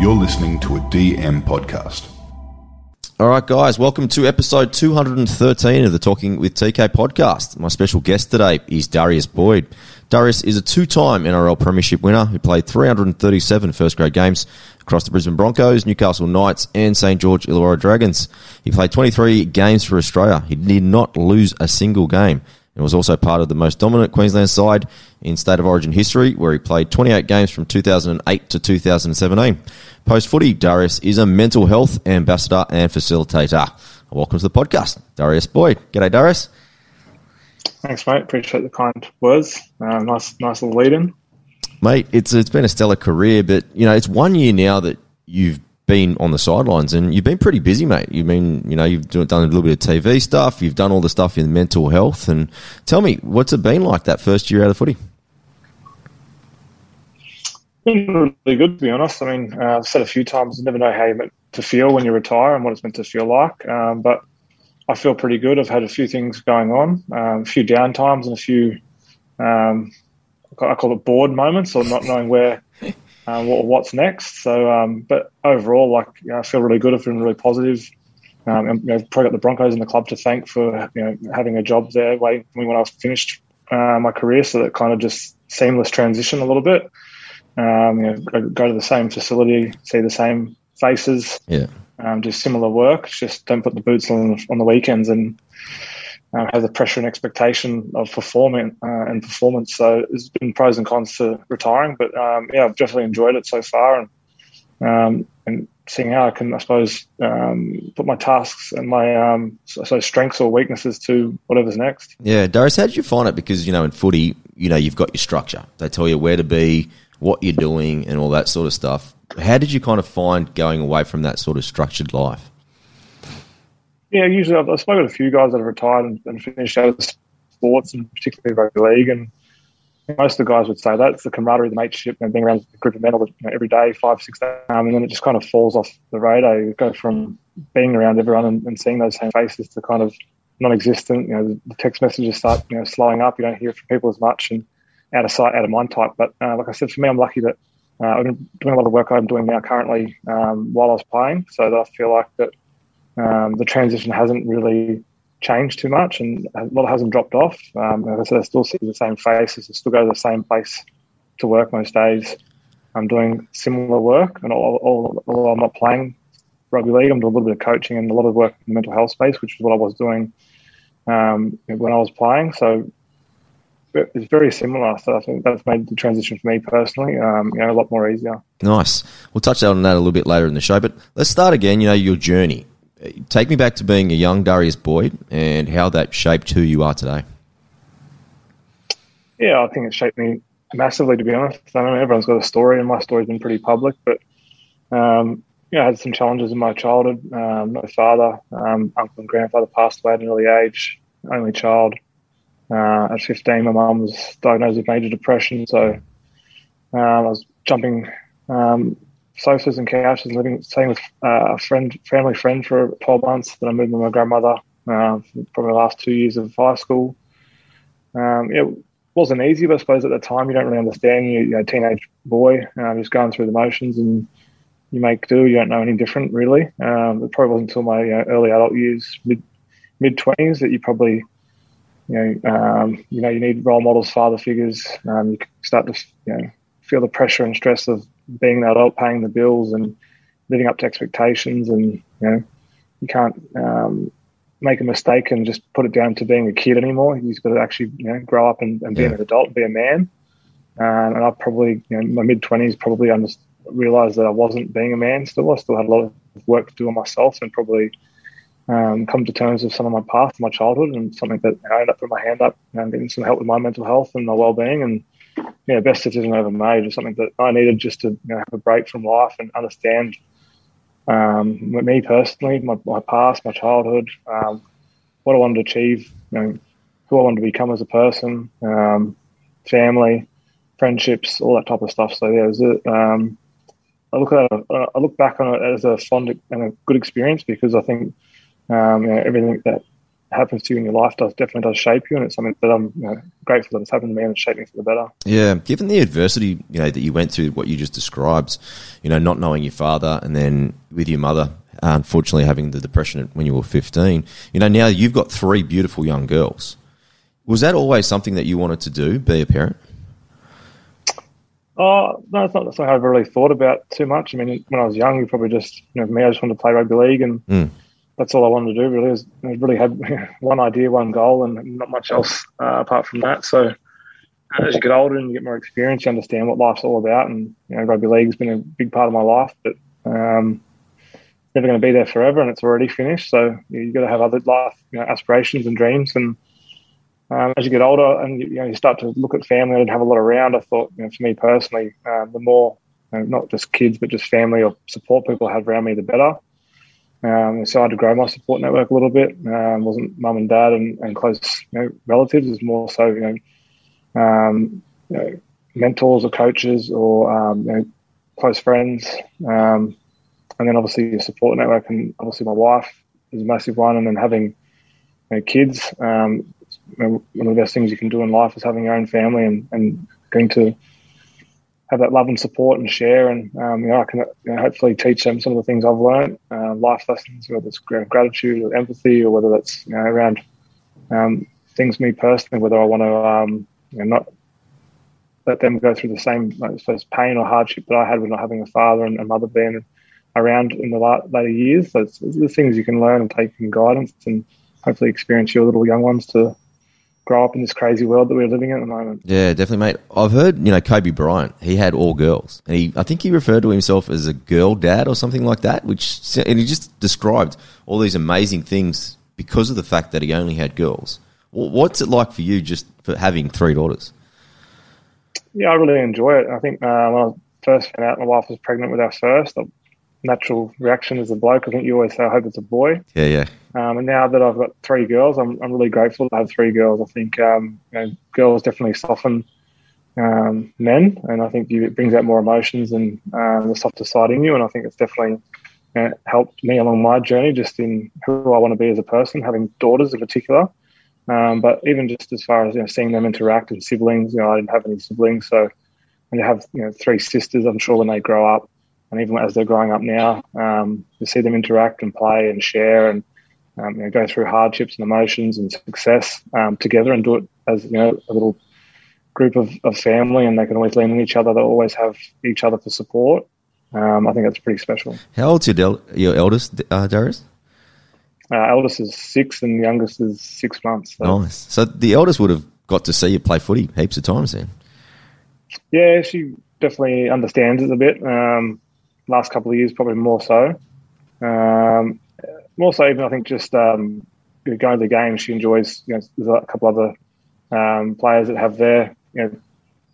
You're listening to a DM podcast. All right, guys, welcome to episode 213 of the Talking with TK podcast. My special guest today is Darius Boyd. Darius is a two time NRL Premiership winner who played 337 first grade games across the Brisbane Broncos, Newcastle Knights, and St George Illawarra Dragons. He played 23 games for Australia. He did not lose a single game and was also part of the most dominant Queensland side in State of Origin history, where he played 28 games from 2008 to 2017. Post footy, Darius is a mental health ambassador and facilitator. Welcome to the podcast, Darius Boyd. G'day, Darius. Thanks, mate. Appreciate the kind words. Uh, nice, nice little lead in. Mate, it's it's been a stellar career, but you know it's one year now that you've been on the sidelines and you've been pretty busy, mate. You've been, you know, you've done a little bit of TV stuff. You've done all the stuff in mental health. And tell me, what's it been like that first year out of footy? Been really good, to be honest. I mean, uh, I've said a few times, you never know how you're meant to feel when you retire and what it's meant to feel like. Um, but I feel pretty good. I've had a few things going on, um, a few down times and a few, um, I call it bored moments or not knowing where uh, what, what's next. So, um, but overall, like you know, I feel really good. I've been really positive. Um, and, you know, probably got the Broncos and the club to thank for you know having a job there waiting for me when I finished uh, my career. So that kind of just seamless transition a little bit. Um, you know, go, go, to the same facility, see the same faces, yeah, um, do similar work. Just don't put the boots on on the weekends and uh, have the pressure and expectation of performing uh, and performance. So there's been pros and cons to retiring, but um, yeah, I've definitely enjoyed it so far, and um, and seeing how I can, I suppose, um, put my tasks and my um, so, so, strengths or weaknesses to whatever's next. Yeah, Darius, how did you find it? Because you know, in footy, you know, you've got your structure. They tell you where to be, what you're doing, and all that sort of stuff. How did you kind of find going away from that sort of structured life? Yeah, usually I've, I've spoken to a few guys that have retired and, and finished out of sports, and particularly rugby league, and most of the guys would say that's the camaraderie, the mateship, and being around a group of men you know, every day, five, six days, um, and then it just kind of falls off the radar. You go from being around everyone and, and seeing those same faces to kind of non-existent. You know, the, text messages start you know slowing up. You don't hear from people as much, and out of sight, out of mind type. But uh, like I said, for me, I'm lucky that uh, I'm doing a lot of work I'm doing now currently um, while I was playing, so that I feel like that um, the transition hasn't really changed too much and a lot hasn't dropped off. Um, as I said, I still see the same faces. I still go to the same place to work most days. I'm doing similar work, and although I'm not playing rugby league, I'm doing a little bit of coaching and a lot of work in the mental health space, which is what I was doing um, when I was playing. So it's very similar. So I think that's made the transition for me personally, um, you know, a lot more easier. Nice. We'll touch on that a little bit later in the show, but let's start again. You know, your journey take me back to being a young Darius Boyd and how that shaped who you are today. Yeah, I think it shaped me massively, to be honest. I mean, everyone's got a story, and my story's been pretty public, but um, you know, I had some challenges in my childhood. Um, my father, um, uncle, and grandfather passed away at an early age. Only child. Uh, at 15, my mum was diagnosed with major depression, so um, I was jumping um, sofas and couches, living staying with uh, a friend, family friend for 12 months. Then I moved with my grandmother uh, for probably the last two years of high school. Um, it wasn't easy, but I suppose at the time you don't really understand. You, you're a teenage boy, uh, just going through the motions, and you make do. You don't know any different, really. Um, it probably wasn't until my you know, early adult years, mid mid twenties, that you probably you know, um, you know, you need role models, father figures. Um, you start to, you know, feel the pressure and stress of being an adult, paying the bills, and living up to expectations, and you know, you can't um, make a mistake and just put it down to being a kid anymore. You've got to actually, you know, grow up and, and be yeah. an adult, be a man. Um, and I probably, you know, in my mid twenties, probably under- realized that I wasn't being a man. Still, I still had a lot of work to do on myself, and probably um, come to terms with some of my past, my childhood, and something that you know, I ended up putting my hand up and getting some help with my mental health and my well-being, and yeah, best decision I ever made was something that I needed just to you know, have a break from life and understand um, me personally, my, my past, my childhood, um, what I wanted to achieve, you know, who I wanted to become as a person, um, family, friendships, all that type of stuff. So yeah, it was a, um, I look at uh, I look back on it as a fond and a good experience because I think um, you know, everything that happens to you in your life does definitely does shape you, and it's something that I'm you know, grateful that it's happened to me and it's shaped me for the better. Yeah, given the adversity you know that you went through, what you just described, you know, not knowing your father, and then with your mother, unfortunately having the depression when you were 15. You know, now you've got three beautiful young girls. Was that always something that you wanted to do, be a parent? Oh no, it's not something I've really thought about too much. I mean, when I was young, you probably just you know me. I just wanted to play rugby league, and Mm. That's all I wanted to do. Really, was, I really had one idea, one goal, and not much else uh, apart from that. So uh, as you get older and you get more experience, you understand what life's all about. And you know, rugby league's been a big part of my life, but um, it's never going to be there forever, and it's already finished. So you have got to have other life you know, aspirations and dreams. And um, as you get older and you, know you start to look at family, I didn't have a lot around. I thought, you know, for me personally, uh, the more you know, not just kids, but just family or support people had around me, the better. Um, had to grow my support network a little bit. Um, wasn't mum and dad and, and close you know, relatives. It was more so you know, um, you know mentors or coaches or um, you know, close friends. Um, and then obviously your support network and obviously my wife is a massive one. And then having kids, um, one of the best things you can do in life is having your own family and, and going to have that love and support and share. And um, you know, I can you know, hopefully teach them some of the things I've learned, uh, life lessons, whether it's gratitude or empathy, or whether that's you know, around um, things me personally, whether I want to um, you know, not let them go through the same suppose, pain or hardship that I had with not having a father and a mother being around in the later years. So it's, it's the things you can learn and take in guidance and hopefully experience your little young ones to grow up in this crazy world that we're living in at the moment. Yeah, definitely, mate. I've heard, you know, Kobe Bryant, he had all girls. And he, I think he referred to himself as a girl dad or something like that, which, and he just described all these amazing things because of the fact that he only had girls. What's it like for you just for having three daughters? Yeah, I really enjoy it. I think uh, when I first found out my wife was pregnant with our first, natural reaction as a bloke, I think you always say, I hope it's a boy. Yeah, yeah. Um, and now that I've got three girls, I'm, I'm really grateful to have three girls. I think um, you know, girls definitely soften um, men, and I think you, it brings out more emotions and um, the softer side in you. And I think it's definitely uh, helped me along my journey, just in who I want to be as a person, having daughters in particular. Um, but even just as far as you know, seeing them interact and siblings, you know, I didn't have any siblings, so when you have you know three sisters, I'm sure when they grow up, and even as they're growing up now, um, to see them interact and play and share and um, you know, go through hardships and emotions and success um, together and do it as you know a little group of, of family, and they can always lean on each other. They always have each other for support. Um, I think that's pretty special. How old's your, del- your eldest, uh, Darius? Uh, eldest is six, and the youngest is six months. So. Nice. So the eldest would have got to see you play footy heaps of times then. Yeah, she definitely understands it a bit. Um, last couple of years, probably more so. Um, more so, even I think just um, going to the game, she enjoys. You know, there's a couple other um, players that have their you know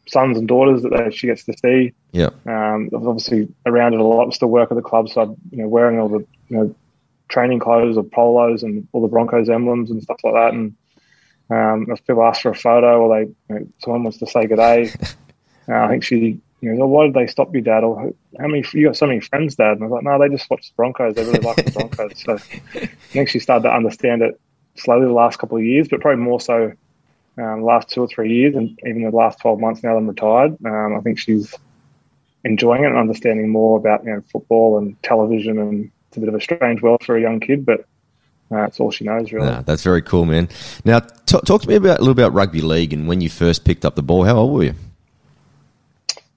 sons and daughters that they, she gets to see. Yeah. Um, obviously around it a lot. Still work at the club, so I'm, you know wearing all the you know training clothes or polos and all the Broncos emblems and stuff like that. And um, if people ask for a photo or they you know, someone wants to say good day, uh, I think she you know, why did they stop you, Dad? Or how many? You got so many friends, Dad. And I was like, no, they just watch the Broncos. They really like the Broncos. So I think she started to understand it slowly the last couple of years, but probably more so um, the last two or three years, and even the last twelve months now that I'm retired. Um, I think she's enjoying it and understanding more about you know football and television, and it's a bit of a strange world for a young kid, but uh, that's all she knows, really. Nah, that's very cool, man. Now, t- talk to me about a little about rugby league and when you first picked up the ball. How old were you?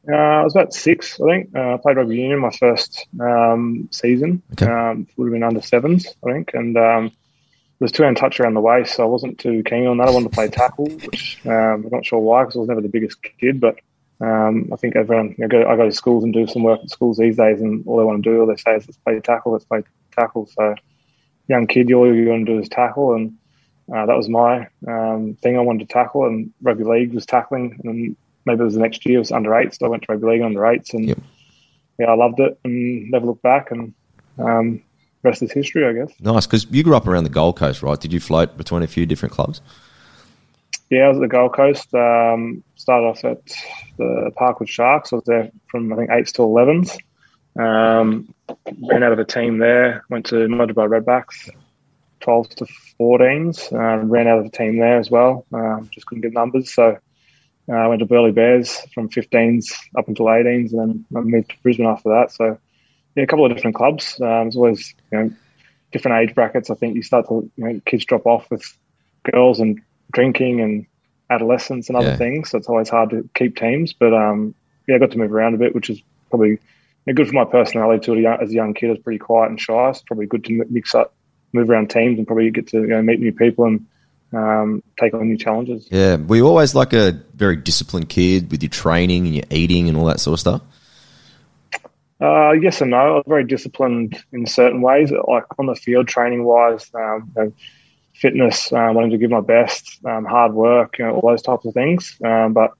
Uh, I was about six, I think. Uh, I played rugby union my first um, season. Okay. Um, would have been under sevens, I think, and um, was two hand touch around the waist, so I wasn't too keen on that. I wanted to play tackle, which um, I'm not sure why, because I was never the biggest kid. But um, I think everyone, you know, go, I go to schools and do some work at schools these days, and all they want to do, all they say is let's play tackle, let's play tackle. So, young kid, you all you want to do is tackle, and uh, that was my um, thing. I wanted to tackle, and rugby league was tackling, and maybe it was the next year, it was under eights. So I went to rugby league under eights, and Yep. yeah, I loved it and never looked back. And um, rest is history, I guess. Nice, because you grew up around the Gold Coast, right? Did you float between a few different clubs? Yeah, I was at the Gold Coast. Um, started off at the Parkwood Sharks. I was there from I think eights to elevens. Um, ran out of a team there. Went to Mudgeeraba Redbacks. 12s to 14s. Um, ran out of the team there as well. Um, just couldn't get numbers. So uh, I went to Burleigh Bears from 15s up until 18s, and then I moved to Brisbane after that. So yeah, a couple of different clubs. Um, it's always you know different age brackets. I think you start to you know kids drop off with girls and drinking and adolescence and other Yeah. things. So it's always hard to keep teams. But um, yeah, I got to move around a bit, which is probably you know, good for my personality too. As a young- As a young kid, I was pretty quiet and shy. It's probably good to mix up, move around teams, and probably get to you know, meet new people and um, take on new challenges. Yeah, were you always like a very disciplined kid with your training and your eating and all that sort of stuff? Uh, yes and no. I was very disciplined in certain ways, like on the field, training wise, um, you know, fitness, uh, wanting to give my best, um, hard work, you know, all those types of things. Um, but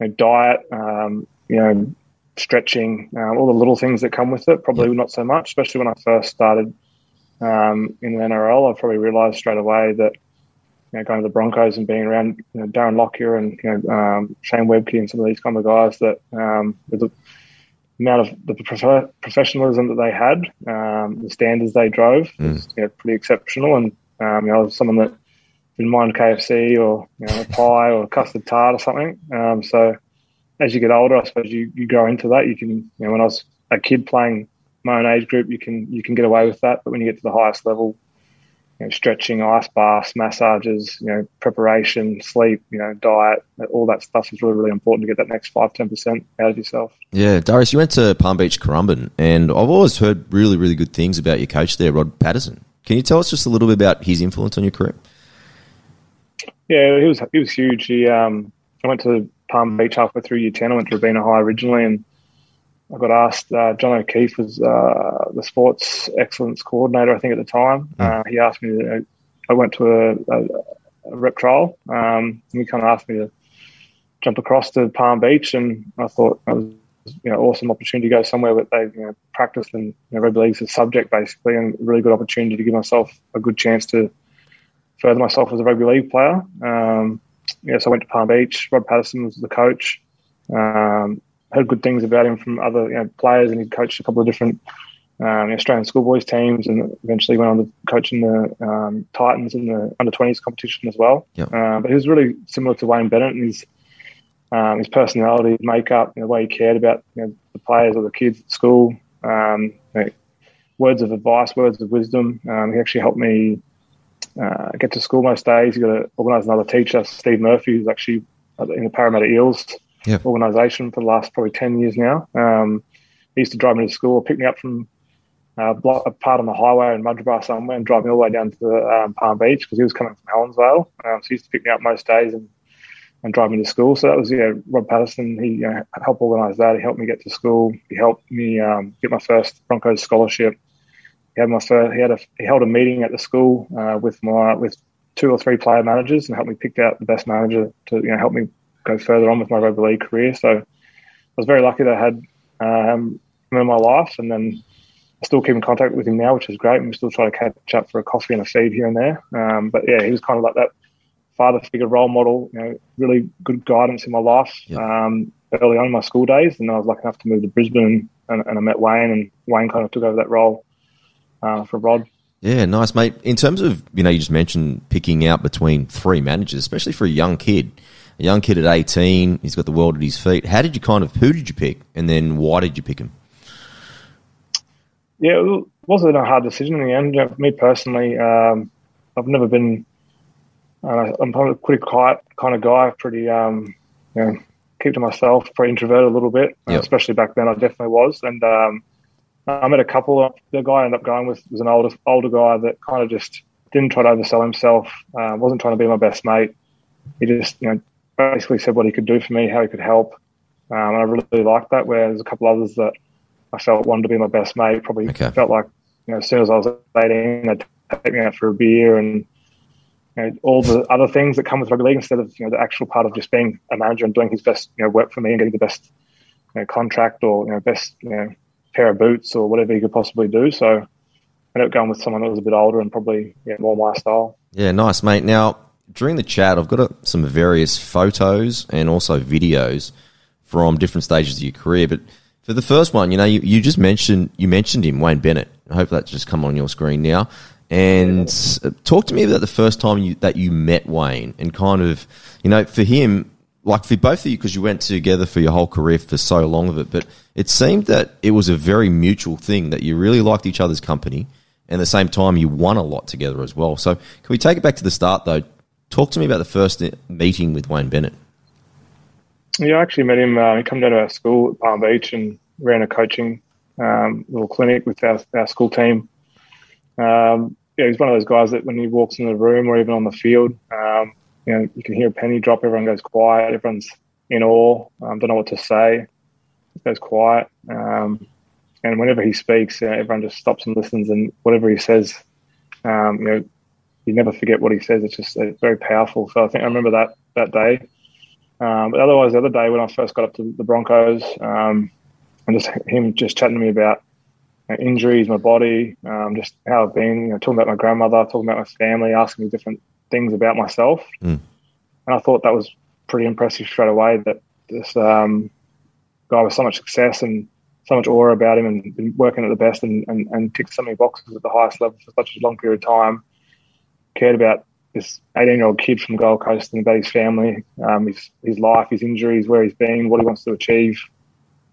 you know, diet, um, you know, stretching, um, all the little things that come with it, probably not so much. Especially when I first started um, in the NRL, I probably realised straight away that you know, going to the Broncos and being around you know, Darren Lockyer and you know, um, Shane Webcke and some of these kind of guys that um, with the amount of the prof- professionalism that they had, um, the standards they drove, was you know, pretty exceptional. And um, you know, I was someone that didn't mind KFC or you know, a pie or a custard tart or something. Um, so as you get older, I suppose you, you grow into that. You can, you know, when I was a kid playing my own age group, you can you can get away with that. But when you get to the highest level, you know, stretching, ice baths, massages, you know, preparation, sleep, you know, diet, all that stuff is really, really important to get that next five, ten percent out of yourself. Yeah, Darius, you went to Palm Beach Currumbin, and I've always heard really, really good things about your coach there, Rod Patterson. Can you tell us just a little bit about his influence on your career? Yeah, he was he was huge. He um, I went to Palm Beach halfway through year ten. I went to Robina High originally, and I got asked. Uh, John O'Keefe was uh, the sports excellence coordinator, I think, at the time. Uh, he asked me. To, I went to a, a, a rep trial, um, and he kind of asked me to jump across to Palm Beach, and I thought that was you know awesome opportunity to go somewhere where they you know practice and you know, rugby league's a subject basically, and a really good opportunity to give myself a good chance to further myself as a rugby league player. Um, yeah, so I went to Palm Beach. Rod Patterson was the coach. Um, heard good things about him from other you know, players, and he coached a couple of different um, Australian schoolboys teams, and eventually went on to coaching the um, Titans in the under twenties competition as well. Yep. Uh, but he was really similar to Wayne Bennett in his um, his personality, his makeup, you know, the way he cared about you know, the players or the kids at school. Um, you know, words of advice, words of wisdom. Um, he actually helped me uh, get to school most days. He got to organise another teacher, Steve Murphy, who's actually in the Parramatta Eels Yeah. organisation for the last probably 10 years now. Um, he used to drive me to school, pick me up from uh, block, a part on the highway in Mudgeeraba somewhere and drive me all the way down to um, Palm Beach because he was coming from Helensvale. Um, so he used to pick me up most days and, and drive me to school. So that was, yeah, Rob Patterson. He you know, helped organise that. He helped me get to school. He helped me um, get my first Broncos scholarship. He had my first, he had a he held a meeting at the school uh, with my with two or three player managers and helped me pick out the best manager to you know help me go further on with my rugby league career. So I was very lucky that I had um, him in my life, and then I still keep in contact with him now, which is great. And we still try to catch up for a coffee and a feed here and there. Um, but yeah, he was kind of like that father figure, role model. You know, really good guidance in my life um, early on in my school days. And I was lucky enough to move to Brisbane, and, and I met Wayne, and Wayne kind of took over that role uh, for Rod. Yeah, nice, mate. In terms of, you know, you just mentioned picking out between three managers, especially for a young kid. A young kid at 18, he's got the world at his feet. How did you kind of, who did you pick? And then why did you pick him? Yeah, it wasn't a hard decision in the end. You know, me personally, um, I've never been. Uh, I'm probably a pretty quiet kind of guy. Pretty, um, you know, keep to myself. Pretty introverted a little bit, uh, Yep. especially back then. I definitely was. And um, I met a couple. The guy I ended up going with was an older older guy that kind of just didn't try to oversell himself. Uh, wasn't trying to be my best mate. He just, you know, basically said what he could do for me, how he could help. Um, and I really liked that. Where there's a couple others that I felt wanted to be my best mate. Probably Okay. felt like you know, as soon as I was 18, they'd take me out for a beer and you know, all the other things that come with rugby league instead of you know the actual part of just being a manager and doing his best you know work for me and getting the best you know, contract or you know best you know pair of boots or whatever he could possibly do. So I ended up going with someone that was a bit older and probably yeah, more my style. Yeah, nice, mate. Now, during the chat, I've got a, some various photos and also videos from different stages of your career. But for the first one, you know, you, you just mentioned you mentioned him, Wayne Bennett. I hope that's just come on your screen now. And talk to me about the first time you, that you met Wayne and kind of, you know, for him, like for both of you, because you went together for your whole career for so long of it, but it seemed that it was a very mutual thing that you really liked each other's company and at the same time you won a lot together as well. So can we take it back to the start though? Talk to me about the first meeting with Wayne Bennett. Yeah, I actually met him. Uh, he came down to our school at Palm Beach and ran a coaching um, little clinic with our, our school team. Um, yeah, he's one of those guys that when he walks in the room or even on the field, um, you know, you can hear a penny drop. Everyone goes quiet. Everyone's in awe. Um, don't know what to say. It goes quiet. Um, and whenever he speaks, you know, everyone just stops and listens. And whatever he says, um, you know, you never forget what he says. It's just it's very powerful. So I think I remember that that day. Um, but otherwise, the other day when I first got up to the Broncos, um, and just him just chatting to me about you know, injuries, my body, um, just how I've been, you know, talking about my grandmother, talking about my family, asking me different things about myself. Mm. And I thought that was pretty impressive straight away that this um, guy with so much success and so much aura about him and been working at the best and, and, and ticked so many boxes at the highest level for such a long period of time, cared about this 18 year old kid from Gold Coast and about his family, um, his, his life, his injuries, where he's been, what he wants to achieve.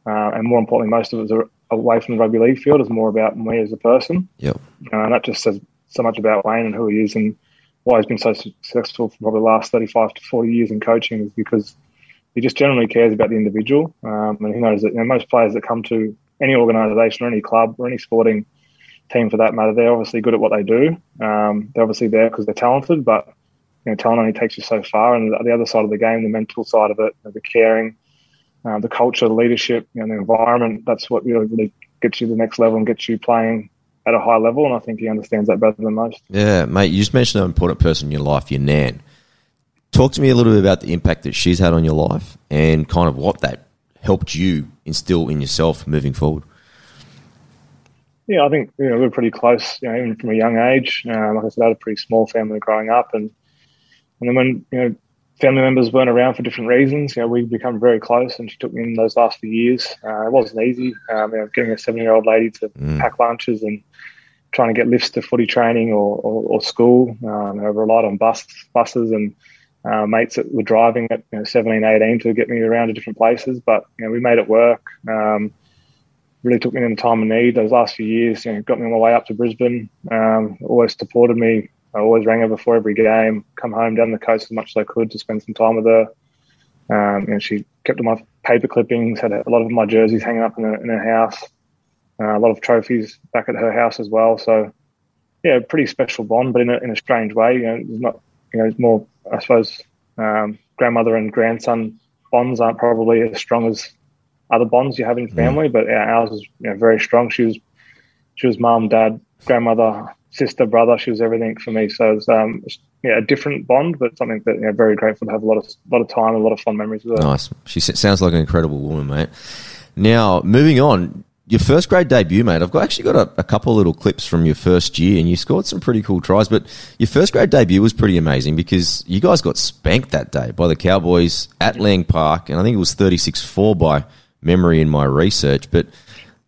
Uh, and more importantly, most of it is away from the rugby league field is more about me as a person. Yep. Uh, and that just says so much about Wayne and who he is and why he's been so successful for probably the last 35 to 40 years in coaching is because he just generally cares about the individual. Um, and he knows that you know, most players that come to any organisation or any club or any sporting team for that matter, they're obviously good at what they do. Um, they're obviously there because they're talented, but you know, talent only takes you so far. And the other side of the game, the mental side of it, the caring, uh, the culture, the leadership, you know, the environment, that's what really, really gets you to the next level and gets you playing at a high level. And I think he understands that better than most. Yeah, mate, you just mentioned an important person in your life, your nan. Talk to me a little bit about the impact that she's had on your life and kind of what that helped you instill in yourself moving forward. Yeah, I think you know we're pretty close. You know, even from a young age. Uh, like I said, I had a pretty small family growing up, and and then when you know family members weren't around for different reasons, you know, we become very close. And she took me in those last few years. Uh, it wasn't easy. Um, you know, getting a seven-year-old lady to mm. pack lunches and trying to get lifts to footy training or, or, or school. Um, I relied on bus buses and uh, mates that were driving at you know, 17, 18 to get me around to different places. But you know, we made it work. Um, really took me in the time of need. Those last few years, you know, got me on my way up to Brisbane. Um, always supported me. I always rang her before every game. Come home down the coast as much as I could to spend some time with her. Um, know, she kept all my paper clippings. Had a, lot of my jerseys hanging up in her, in her house. Uh, a lot of trophies back at her house as well. So, yeah, pretty special bond, but in a, in a strange way. You know, it's not. You know, it's more. I suppose um, grandmother and grandson bonds aren't probably as strong as other bonds you have in family, mm. but ours was you know, very strong. She was she was mum, dad, grandmother, sister, brother. She was everything for me. So it was um, yeah, a different bond, but something that you know, very grateful to have a lot of lot of time, a lot of fun memories with her. Nice. She sounds like an incredible woman, mate. Now moving on. Your first grade debut, mate. I've got, actually got a, a couple little clips from your first year, and you scored some pretty cool tries. But your first grade debut was pretty amazing because you guys got spanked that day by the Cowboys at Lang Park, and I think it was 36 4 by memory in my research. But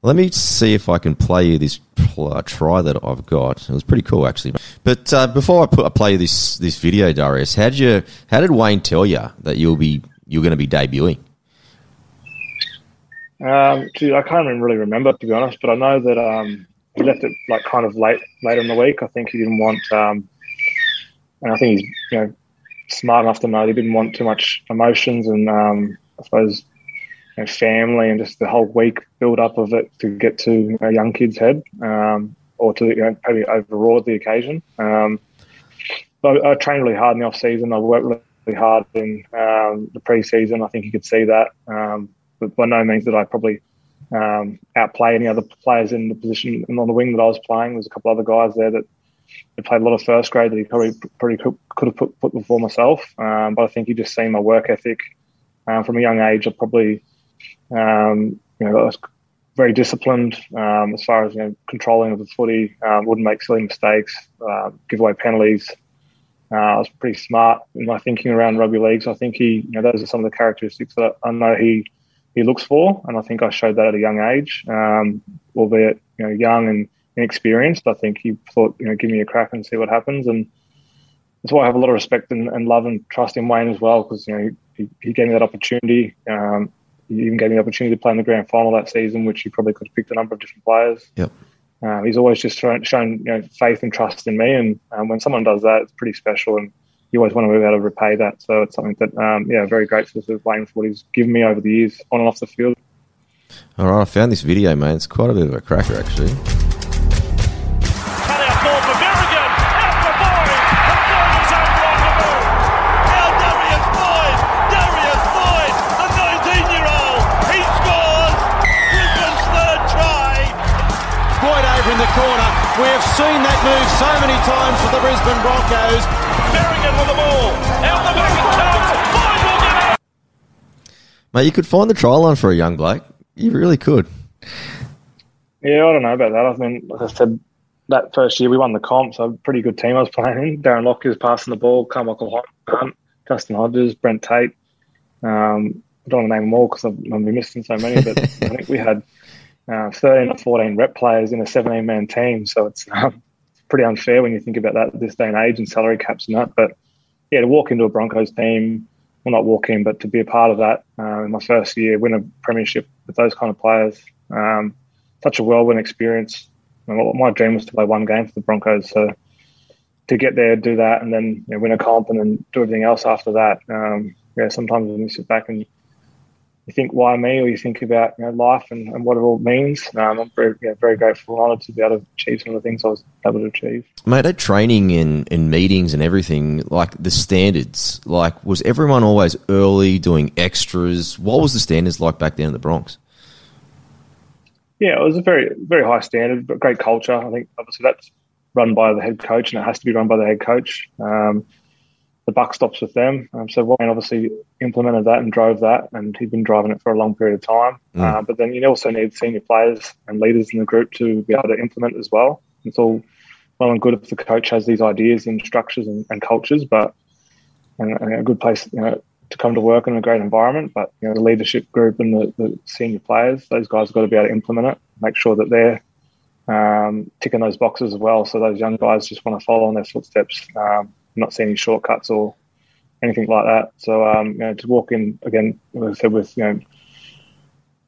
let me see if I can play you this uh, try that I've got. It was pretty cool actually. But uh, before I put I play this this video, Darius, how did you how did Wayne tell you that you'll be you're going to be debuting? Um, I can't even really remember to be honest, but I know that um, he left it like kind of late later in the week. I think he didn't want, um, and I think he's you know smart enough to know he didn't want too much emotions and um, I suppose know, family and just the whole week build up of it to get to a young kid's head um, or to you know, maybe overwrought the occasion. Um, I, I trained really hard in the off season. I worked really hard in um, the pre-season. I think you could see that. Um, but by no means did I probably um, outplay any other players in the position and on the wing that I was playing. There was a couple other guys there that played a lot of first grade that he probably could, could have put, put before myself. Um, but I think you just seen my work ethic um, from a young age. I probably um, you know, I was very disciplined um, as far as you know, controlling of the footy. Um, wouldn't make silly mistakes, uh, give away penalties. Uh, I was pretty smart in my thinking around rugby league. So I think he, you know, those are some of the characteristics that I know he he looks for, and I think I showed that at a young age, um, albeit you know young and inexperienced. I think he thought, you know, give me a crack and see what happens. And that's why I have a lot of respect and, and love and trust in Wayne as well, because you know he, he, gave me that opportunity. Um, he even gave me the opportunity to play in the grand final that season, which he probably could have picked a number of different players. Yep. Uh, he's always just shown, shown you know, faith and trust in me, and um, when someone does that, it's pretty special. And you always want to be able to repay that. So it's something that, um, yeah, very grateful to Wayne for what he's given me over the years on and off the field. All right, I found this video, mate. It's quite a bit of a cracker, actually. Seen that move so many times for the Brisbane Broncos. Berrigan with the ball. Out the back it comes. Boyd will get it. Mate, you could find the trial line for a young bloke. You really could. Yeah, I don't know about that. I mean, like I said, that first year we won the comp, so pretty good team I was playing in. Darren Lockyer was passing the ball, Carmichael Hunt, Justin Hodges, Brent Tate. Um, I don't want to name them all because I'm, I'm missing so many, but I think we had uh, 13 or 14 rep players in a 17 man team. So it's um, pretty unfair when you think about that this day and age and salary caps and that. But yeah, to walk into a Broncos team, well, not walk in, but to be a part of that uh, in my first year, win a premiership with those kind of players, um, such a whirlwind experience. my dream was to play one game for the Broncos. So to get there, do that, and then you know, win a comp and then do everything else after that. Um, yeah, sometimes when you sit back and you think why me, or you think about you know, life and, and what it all means. Um, I'm very, yeah, very grateful and honoured to be able to achieve some of the things I was able to achieve. Mate, at training and, and meetings and everything, like the standards, like was everyone always early doing extras? What was the standards like back then in the Bronx? Yeah, it was a very, very high standard, but great culture. I think obviously that's run by the head coach, and it has to be run by the head coach. Um, the buck stops with them. Um, so Wayne obviously implemented that and drove that, and he'd been driving it for a long period of time. Mm. Uh, but then you also need senior players and leaders in the group to be able to implement as well. It's all well and good if the coach has these ideas and structures and, and cultures, but and, and a good place you know, to come to work in a great environment. But you know, the leadership group and the, the senior players, those guys have got to be able to implement it, make sure that they're um, ticking those boxes as well. So those young guys just want to follow in their footsteps. Um, not seeing any shortcuts or anything like that. So um, you know, to walk in again, as I said, with you know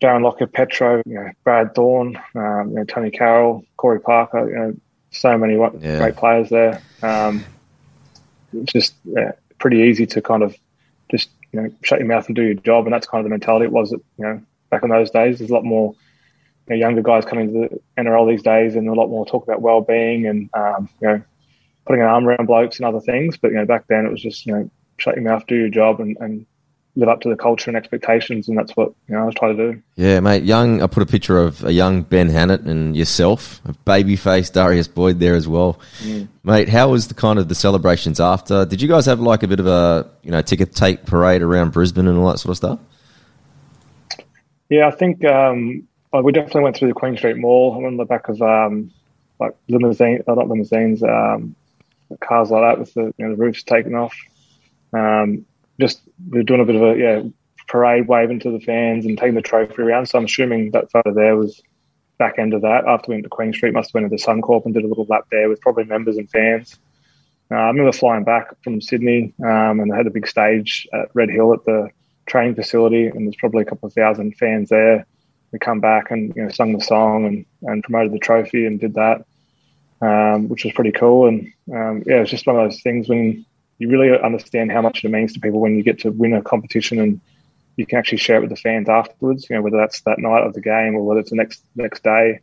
Darren Lockyer, Petro, you know, Brad Thorn, um, you know, Tonie Carroll, Corey Parker, you know, so many yeah. great players there. Um, it's just yeah, pretty easy to kind of just you know shut your mouth and do your job, and that's kind of the mentality it was. You know, back in those days, there's a lot more you know, younger guys coming to the NRL these days, and a lot more talk about well-being and um, you know putting an arm around blokes and other things. But you know, back then it was just you know shut your mouth, do your job, and, and live up to the culture and expectations, and that's what you know I was trying to do. Yeah, mate. Young. I put a picture of a young Ben Hannant and yourself, a baby face Darius Boyd there as well, mm. mate. How was the kind of the celebrations after? Did you guys have like a bit of a you know ticket take parade around Brisbane and all that sort of stuff? Yeah, I think um, we definitely went through the Queen Street Mall. I'm on the back of um, like limousine, uh, not limousines, um, cars like that with the you know, the roofs taken off. Um, just we are doing a bit of a yeah parade, waving to the fans and taking the trophy around. So I'm assuming that photo there was back end of that. After we went to Queen Street, must have went to the Suncorp and did a little lap there with probably members and fans. Uh, I remember flying back from Sydney um, and they had a big stage at Red Hill at the training facility, and there's probably a couple of thousand fans there. We come back and you know sung the song and, and promoted the trophy and did that um, which was pretty cool. And um, yeah, it's just one of those things when you really understand how much it means to people when you get to win a competition and you can actually share it with the fans afterwards. You know, whether that's that night of the game or whether it's the next next day.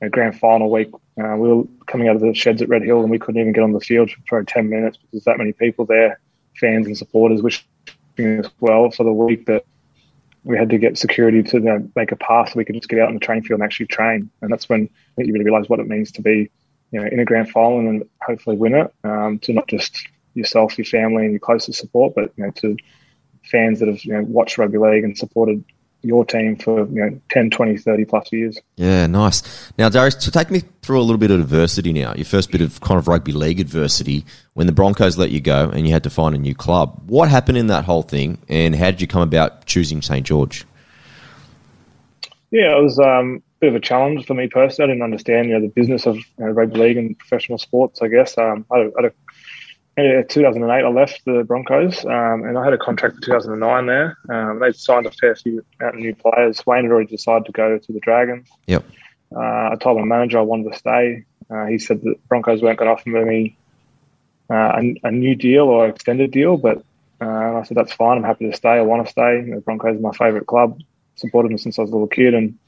You know, grand final week, uh, we were coming out of the sheds at Red Hill and we couldn't even get on the field for ten minutes because there's that many people there, fans and supporters, wishing us well for the week that we had to get security to you know, make a pass so we could just get out on the training field and actually train. And that's when you really realise what it means to be you know, in a grand final and hopefully win it um, to not just yourself, your family, and your closest support, but you know, to fans that have you know watched rugby league and supported your team for you know 10 20 30 plus years. Yeah nice. Now darius to take me through a little bit of adversity now your first bit of kind of rugby league adversity when the broncos let you go and you had to find a new club. What happened in that whole thing and how did you come about choosing st george? Yeah it was um bit of a challenge for me personally. I didn't understand, you know, the business of you know, rugby league and professional sports. I guess um, I, had a, in 2008, I left the Broncos, um, and I had a contract for 2009 there. Um, they signed a fair few new players. Wayne had already decided to go to the Dragons. Yep. Uh, I told my manager I wanted to stay. Uh, he said the Broncos weren't going to offer me uh, a, a, new deal or extended deal, but uh, I said that's fine. I'm happy to stay. I want to stay. The Broncos are my favourite club. Supported them since I was a little kid, and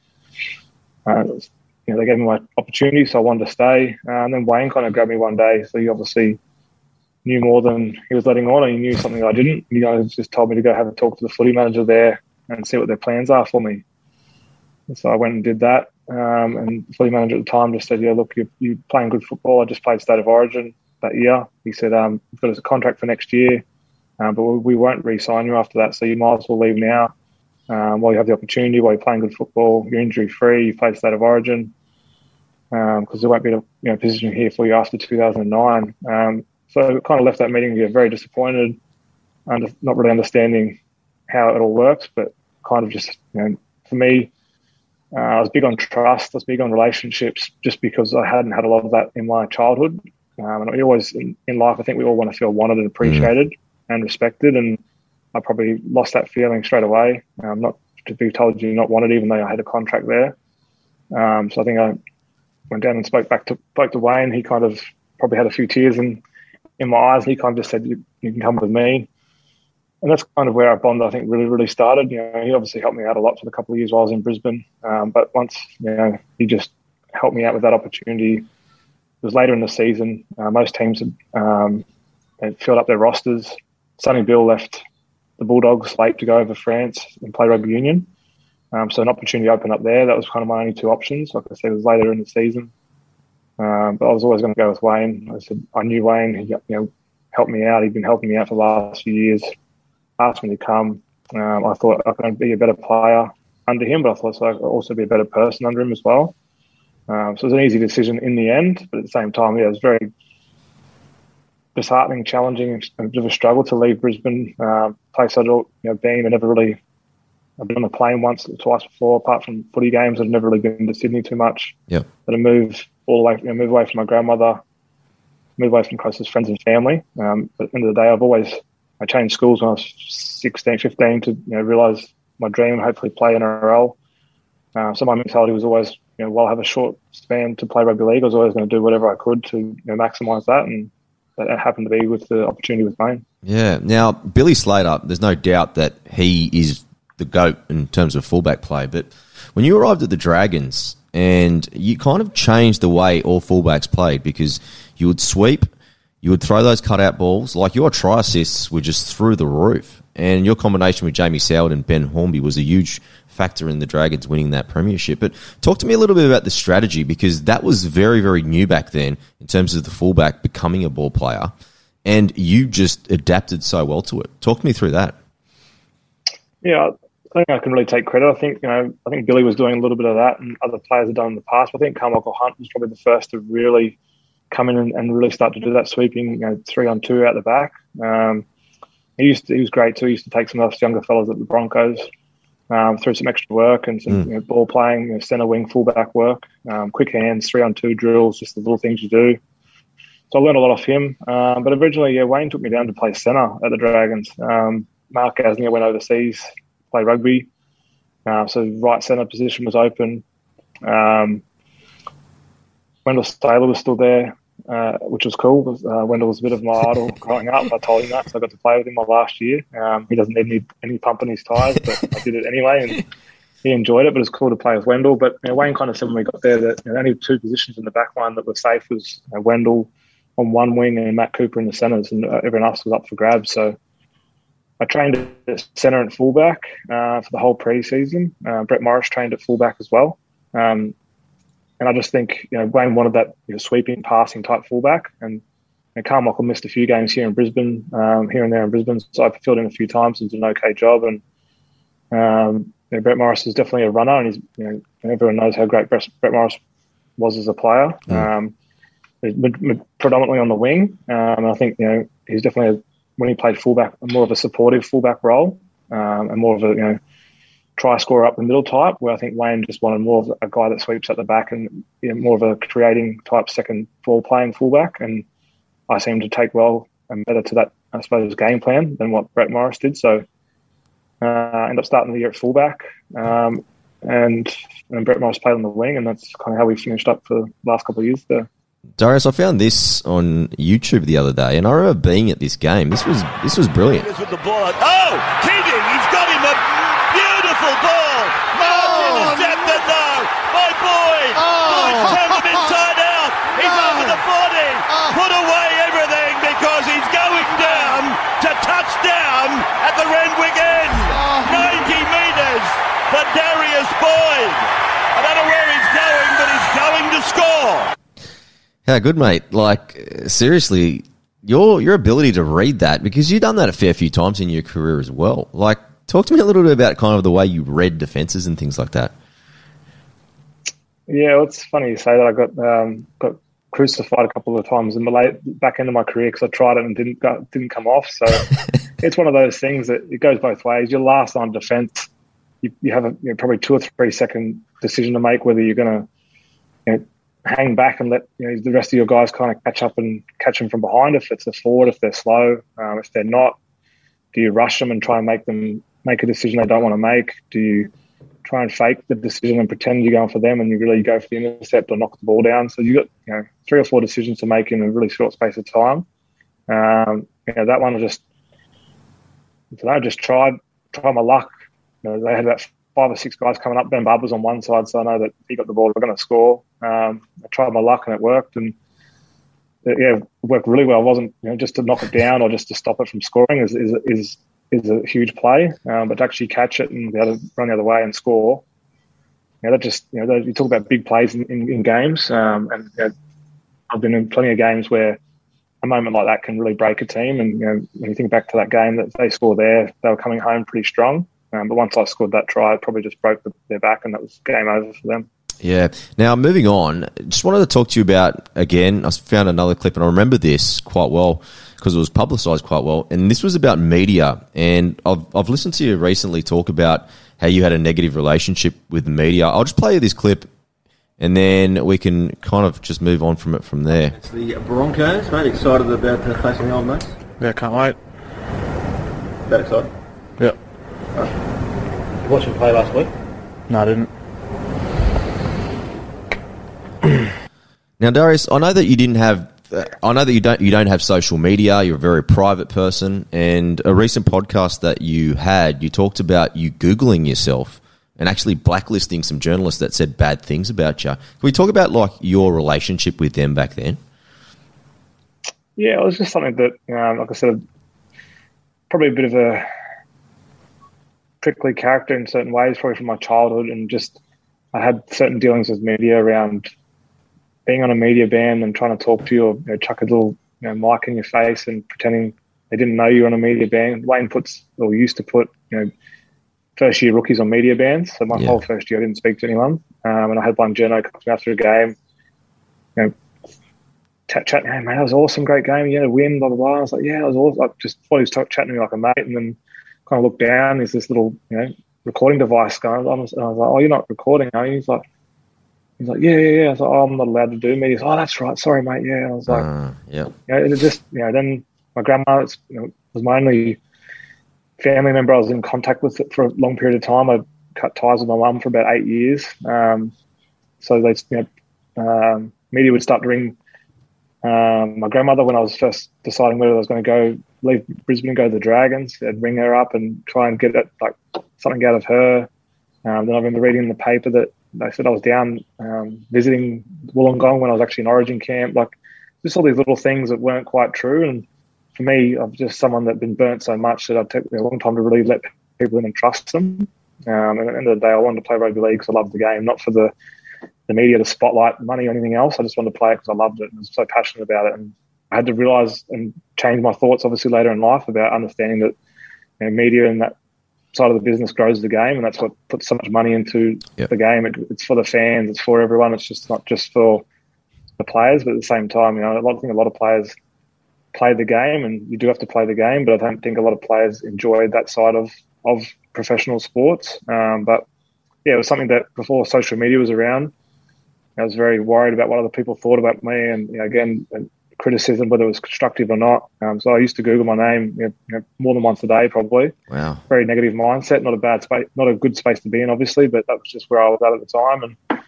uh, you know they gave me my opportunity, so I wanted to stay. Uh, and then Wayne kind of grabbed me one day, so he obviously knew more than he was letting on, and he knew something I didn't. He just told me to go have a talk to the footy manager there and see what their plans are for me. And so I went and did that. Um, and the footy manager at the time just said, "Yeah, look, you're, you're, playing good football. I just played state of origin that year." He said, um, "You've got a contract for next year, um, but we, we won't re-sign you after that. So you might as well leave now um, while you have the opportunity, while you're playing good football. You're injury free. You played state of origin because um, there won't be a you know, position here for you after 2009." Um, so it kind of left that meeting here very disappointed, and not really understanding how it all works, but kind of just you know, for me uh, I was big on trust. I was big on relationships, just because I hadn't had a lot of that in my childhood. Um, and we always in, in, life, I think we all want to feel wanted and appreciated mm-hmm. and respected. And I probably lost that feeling straight away. Um, not to be told you not wanted, even though I had a contract there. Um, so I think I went down and spoke back to spoke to Wayne. He kind of probably had a few tears in in my eyes. And he kind of just said, "You, you can come with me." and that's kind of where our bond, I think, really, really started. You know, he obviously helped me out a lot for the couple of years while I was in Brisbane. Um, but once, you know, he just helped me out with that opportunity. It was later in the season. Uh, most teams had, um, had, filled up their rosters. Sonny Bill left the Bulldogs late to go over France and play rugby union. Um, so an opportunity opened up there. That was kind of my only two options. Like I said, it was later in the season. Um, but I was always going to go with Wayne. I said I knew Wayne. He you know helped me out. He'd been helping me out for the last few years asked me to come. Um, I thought I could be a better player under him, but I thought I could also be a better person under him as well. Um, so it was an easy decision in the end, but at the same time, yeah, it was very disheartening, challenging, a bit of a struggle to leave Brisbane, uh, place I'd you know, been. I never really, I've been on a plane once or twice before, apart from footy games. I've never really been to Sydney too much. Yeah. But I moved all the way, you know, move away from my grandmother, move away from closest friends and family. Um, but at the end of the day, I've always I changed schools when I was 16, 15 to you know realise my dream, hopefully play NRL. Uh, so my mentality was always, you know, while I have a short span to play rugby league, I was always going to do whatever I could to you know, maximise that, and that happened to be with the opportunity with Wayne. Yeah. Now Billy Slater, there's no doubt that he is the goat in terms of fullback play, but when you arrived at the Dragons and you kind of changed the way all fullbacks played because you would sweep you would throw those cutout balls. Like your try assists were just through the roof. And your combination with Jamie Soward and Ben Hornby was a huge factor in the Dragons winning that premiership. But talk to me a little bit about the strategy because that was very, very new back then in terms of the fullback becoming a ball player. And you just adapted so well to it. Talk me through that. Yeah, I think I can really take credit. I think you know, I think Billy was doing a little bit of that, and other players have done in the past. But I think Carmichael Hunt was probably the first to really come in and, and, really start to do that sweeping, you know, three on two out the back. Um, he used to, he was great too. He used to take some of those younger fellas at the Broncos um, through some extra work and some mm. you know, ball playing, you know, centre wing, fullback work, um, quick hands, three on two drills, just the little things you do. So I learned a lot off him. Um, but originally, yeah, Wayne took me down to play centre at the Dragons. Um, Mark Gasnier went overseas, play rugby. Uh, so right centre position was open. Um, Wendell Sailor was still there, uh, which was cool. Uh, Wendell was a bit of my idol growing up. I told him that, so I got to play with him my last year. Um, he doesn't need any, any pump in his tyres, but I did it anyway, and he enjoyed it. But it was cool to play with Wendell. But you know, Wayne kind of said when we got there that you know, only two positions in the back line that were safe was you know, Wendell on one wing and Matt Cooper in the centres, and uh, everyone else was up for grabs. So I trained at centre and fullback uh, for the whole preseason. Uh, Brett Morris trained at fullback as well. Um, and I just think you know Wayne wanted that you know, sweeping, passing type fullback, and, and Carmichael missed a few games here in Brisbane, um, here and there in Brisbane. So I filled in a few times and did an okay job. And um, you know, Brett Morris is definitely a runner, and he's you know everyone knows how great Brett, Morris was as a player. Mm. Um, predominantly on the wing, um, and I think you know he's definitely a, when he played fullback, more of a supportive fullback role, um, and more of a you know try score up the middle type, where I think Wayne just wanted more of a guy that sweeps at the back and you know, more of a creating type second ball playing fullback. And I seem to take well and better to that, I suppose, game plan than what Brett Morris did. So uh, I ended up starting the year at fullback. Um, and, and Brett Morris played on the wing, and that's kind of how we finished up for the last couple of years there. Darius, I found this on YouTube the other day, and I remember being at this game. This was this was brilliant. With the ball. Oh, Keating, he's got him a beautiful ball. Martin oh, intercepted no. though by Boyd. Oh. Boyd turned him inside out. He's oh. over the 40. Oh. Put away everything because he's going down to touchdown at the Randwick end. Oh. 90 metres for Darius Boyd. I don't know where he's going, but he's going to score. How good, mate. Like, seriously, your your ability to read that, because you've done that a fair few times in your career as well. Like, talk to me a little bit about kind of the way you read defenses and things like that. Yeah, well, it's funny you say that. I got um, got crucified a couple of times in the late back end of my career because I tried it and didn't go, didn't come off. So it's one of those things that it goes both ways. Your last line defense, you, you have a you know, probably two or three second decision to make whether you're going to you know, hang back and let you know the rest of your guys kind of catch up and catch them from behind if it's a forward if they're slow um, if they're not do you rush them and try and make them make a decision they don't want to make do you try and fake the decision and pretend you're going for them and you really go for the intercept or knock the ball down so you've got you know three or four decisions to make in a really short space of time um, you know that one was just I just tried tried my luck you know, they had about five or six guys coming up. Ben Barba was on one side, so I know that he got the ball. We're going to score. Um, I tried my luck and it worked, and it, yeah, worked really well. It wasn't you know just to knock it down or just to stop it from scoring is is is, is a huge play, um, but to actually catch it and be able to run the other way and score. You know, that just you know you talk about big plays in, in, in games, um, and you know, I've been in plenty of games where a moment like that can really break a team. And you know, when you think back to that game that they scored there, they were coming home pretty strong. Um, but once I scored that try, it probably just broke the, their back, and that was game over for them. Yeah. Now, moving on, just wanted to talk to you about again. I found another clip, and I remember this quite well because it was publicised quite well. And this was about media. And I've, I've listened to you recently talk about how you had a negative relationship with the media. I'll just play you this clip, and then we can kind of just move on from it from there. It's the Broncos, mate. Excited about uh, facing the old mates? Yeah, can't wait. That excited? Yep. You watched him play last week? No, I didn't. Now, Darius, I know that you didn't have. I know that you don't. You don't have social media. You're a very private person. And a recent podcast that you had, you talked about you googling yourself and actually blacklisting some journalists that said bad things about you. Can we talk about like your relationship with them back then? Yeah, it was just something that, um, like I said, probably a bit of a prickly character in certain ways, probably from my childhood, and just I had certain dealings with media around being on a media ban and trying to talk to you or you know, chuck a little you know, mic in your face and pretending they didn't know you were on a media ban. Wayne puts or used to put you know first year rookies on media bans. So my yeah. whole first year I didn't speak to anyone, um, and I had one journo come to me after a game, you know. Chat, chat, hey, man, that was awesome, great game. You had a win, blah, blah, blah. I was like, yeah, it was awesome. I just thought he was talk, chatting to me like a mate. And then kind of looked down. There's this little, you know, recording device going. I was, I was like, "Oh, you're not recording, are you?" He's like, "He's like, yeah, yeah, yeah." I was like, "Oh, I'm not allowed to do media." "Oh, that's right. Sorry, mate." Yeah. I was like, uh, "Yeah." You know, it just, you know, then my grandma you know, was my only family member I was in contact with for a long period of time. I cut ties with my mum for about eight years. Um, so they, you know, um, media would start to ring um, my grandmother, when I was first deciding whether I was going to go leave Brisbane and go to the Dragons, I'd ring her up and try and get it, like something out of her. Um, then I remember reading in the paper that they said I was down um, visiting Wollongong when I was actually in Origin camp. Like just all these little things that weren't quite true. And for me, I'm just someone that's been burnt so much that I'd take me a long time to really let people in and trust them. Um, and at the end of the day, I wanted to play rugby league because I love the game, not for the the media to spotlight money or anything else. I just wanted to play it because I loved it and was so passionate about it. And I had to realize and change my thoughts, obviously, later in life about understanding that you know, media and that side of the business grows the game, and that's what puts so much money into yep. the game. It, it's for the fans, it's for everyone. It's just not just for the players, but at the same time, you know, a lot, I think a lot of players play the game, and you do have to play the game. But I don't think a lot of players enjoy that side of of professional sports. Um, but yeah, it was something that before social media was around, I was very worried about what other people thought about me, and you know, again, and criticism, whether it was constructive or not. Um, so I used to Google my name you know, more than once a day, probably. Wow. Very negative mindset, not a bad space, not a good space to be in, obviously, but that was just where I was at at the time. And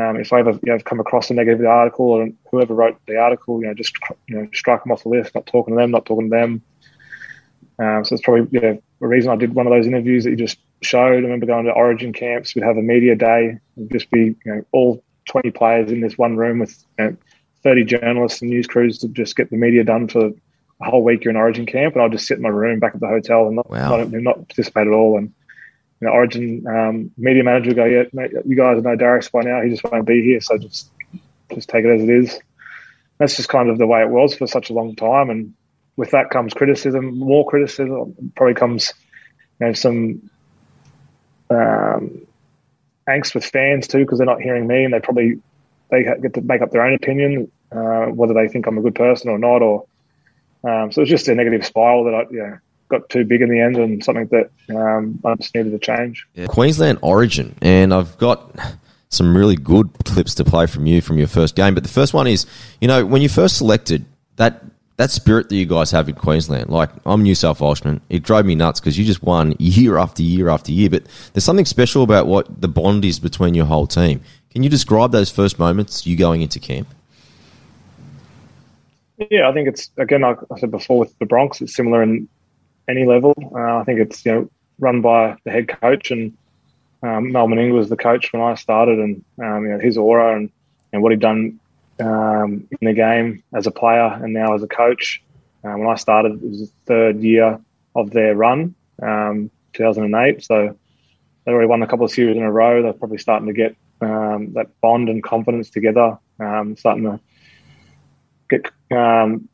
um, if I ever you know, come across a negative article or whoever wrote the article, you know, just you know, strike them off the list, not talking to them, not talking to them. Um, so it's probably you know, the reason I did one of those interviews that you just showed. I remember going to Origin camps. We'd have a media day, and just be you know all 20 players in this one room with you know, 30 journalists and news crews to just get the media done for a whole week you're in Origin camp, and I'll just sit in my room back at the hotel and not Wow. not, not participate at all. And you know, Origin um, media manager go, yeah, mate, you guys know Darius by now. He just won't be here, so just just take it as it is. That's just kind of the way it was for such a long time, and with that comes criticism, more criticism. Probably comes, you know, some um, angst with fans too because they're not hearing me, and they probably they get to make up their own opinion uh, whether they think I'm a good person or not, or um, so it's just a negative spiral that I yeah got too big in the end and something that um, I just needed to change. Yeah. Queensland Origin, and I've got some really good clips to play from you from your first game. But the first one is, you know, when you first selected that that spirit that you guys have in Queensland. Like I'm New South Welshman, it drove me nuts because you just won year after year after year. But there's something special about what the bond is between your whole team. Can you describe those first moments you going into camp? Yeah, I think it's again, like I said before, with the Broncos, it's similar in any level. Uh, I think it's you know run by the head coach, and um, Mel was the coach when I started, and um, you know his aura and, and what he'd done um, in the game as a player and now as a coach. Uh, when I started, it was the third year of their run, um, 2008. So they already won a couple of series in a row. They're probably starting to get um, that bond and confidence together, um, starting to get um,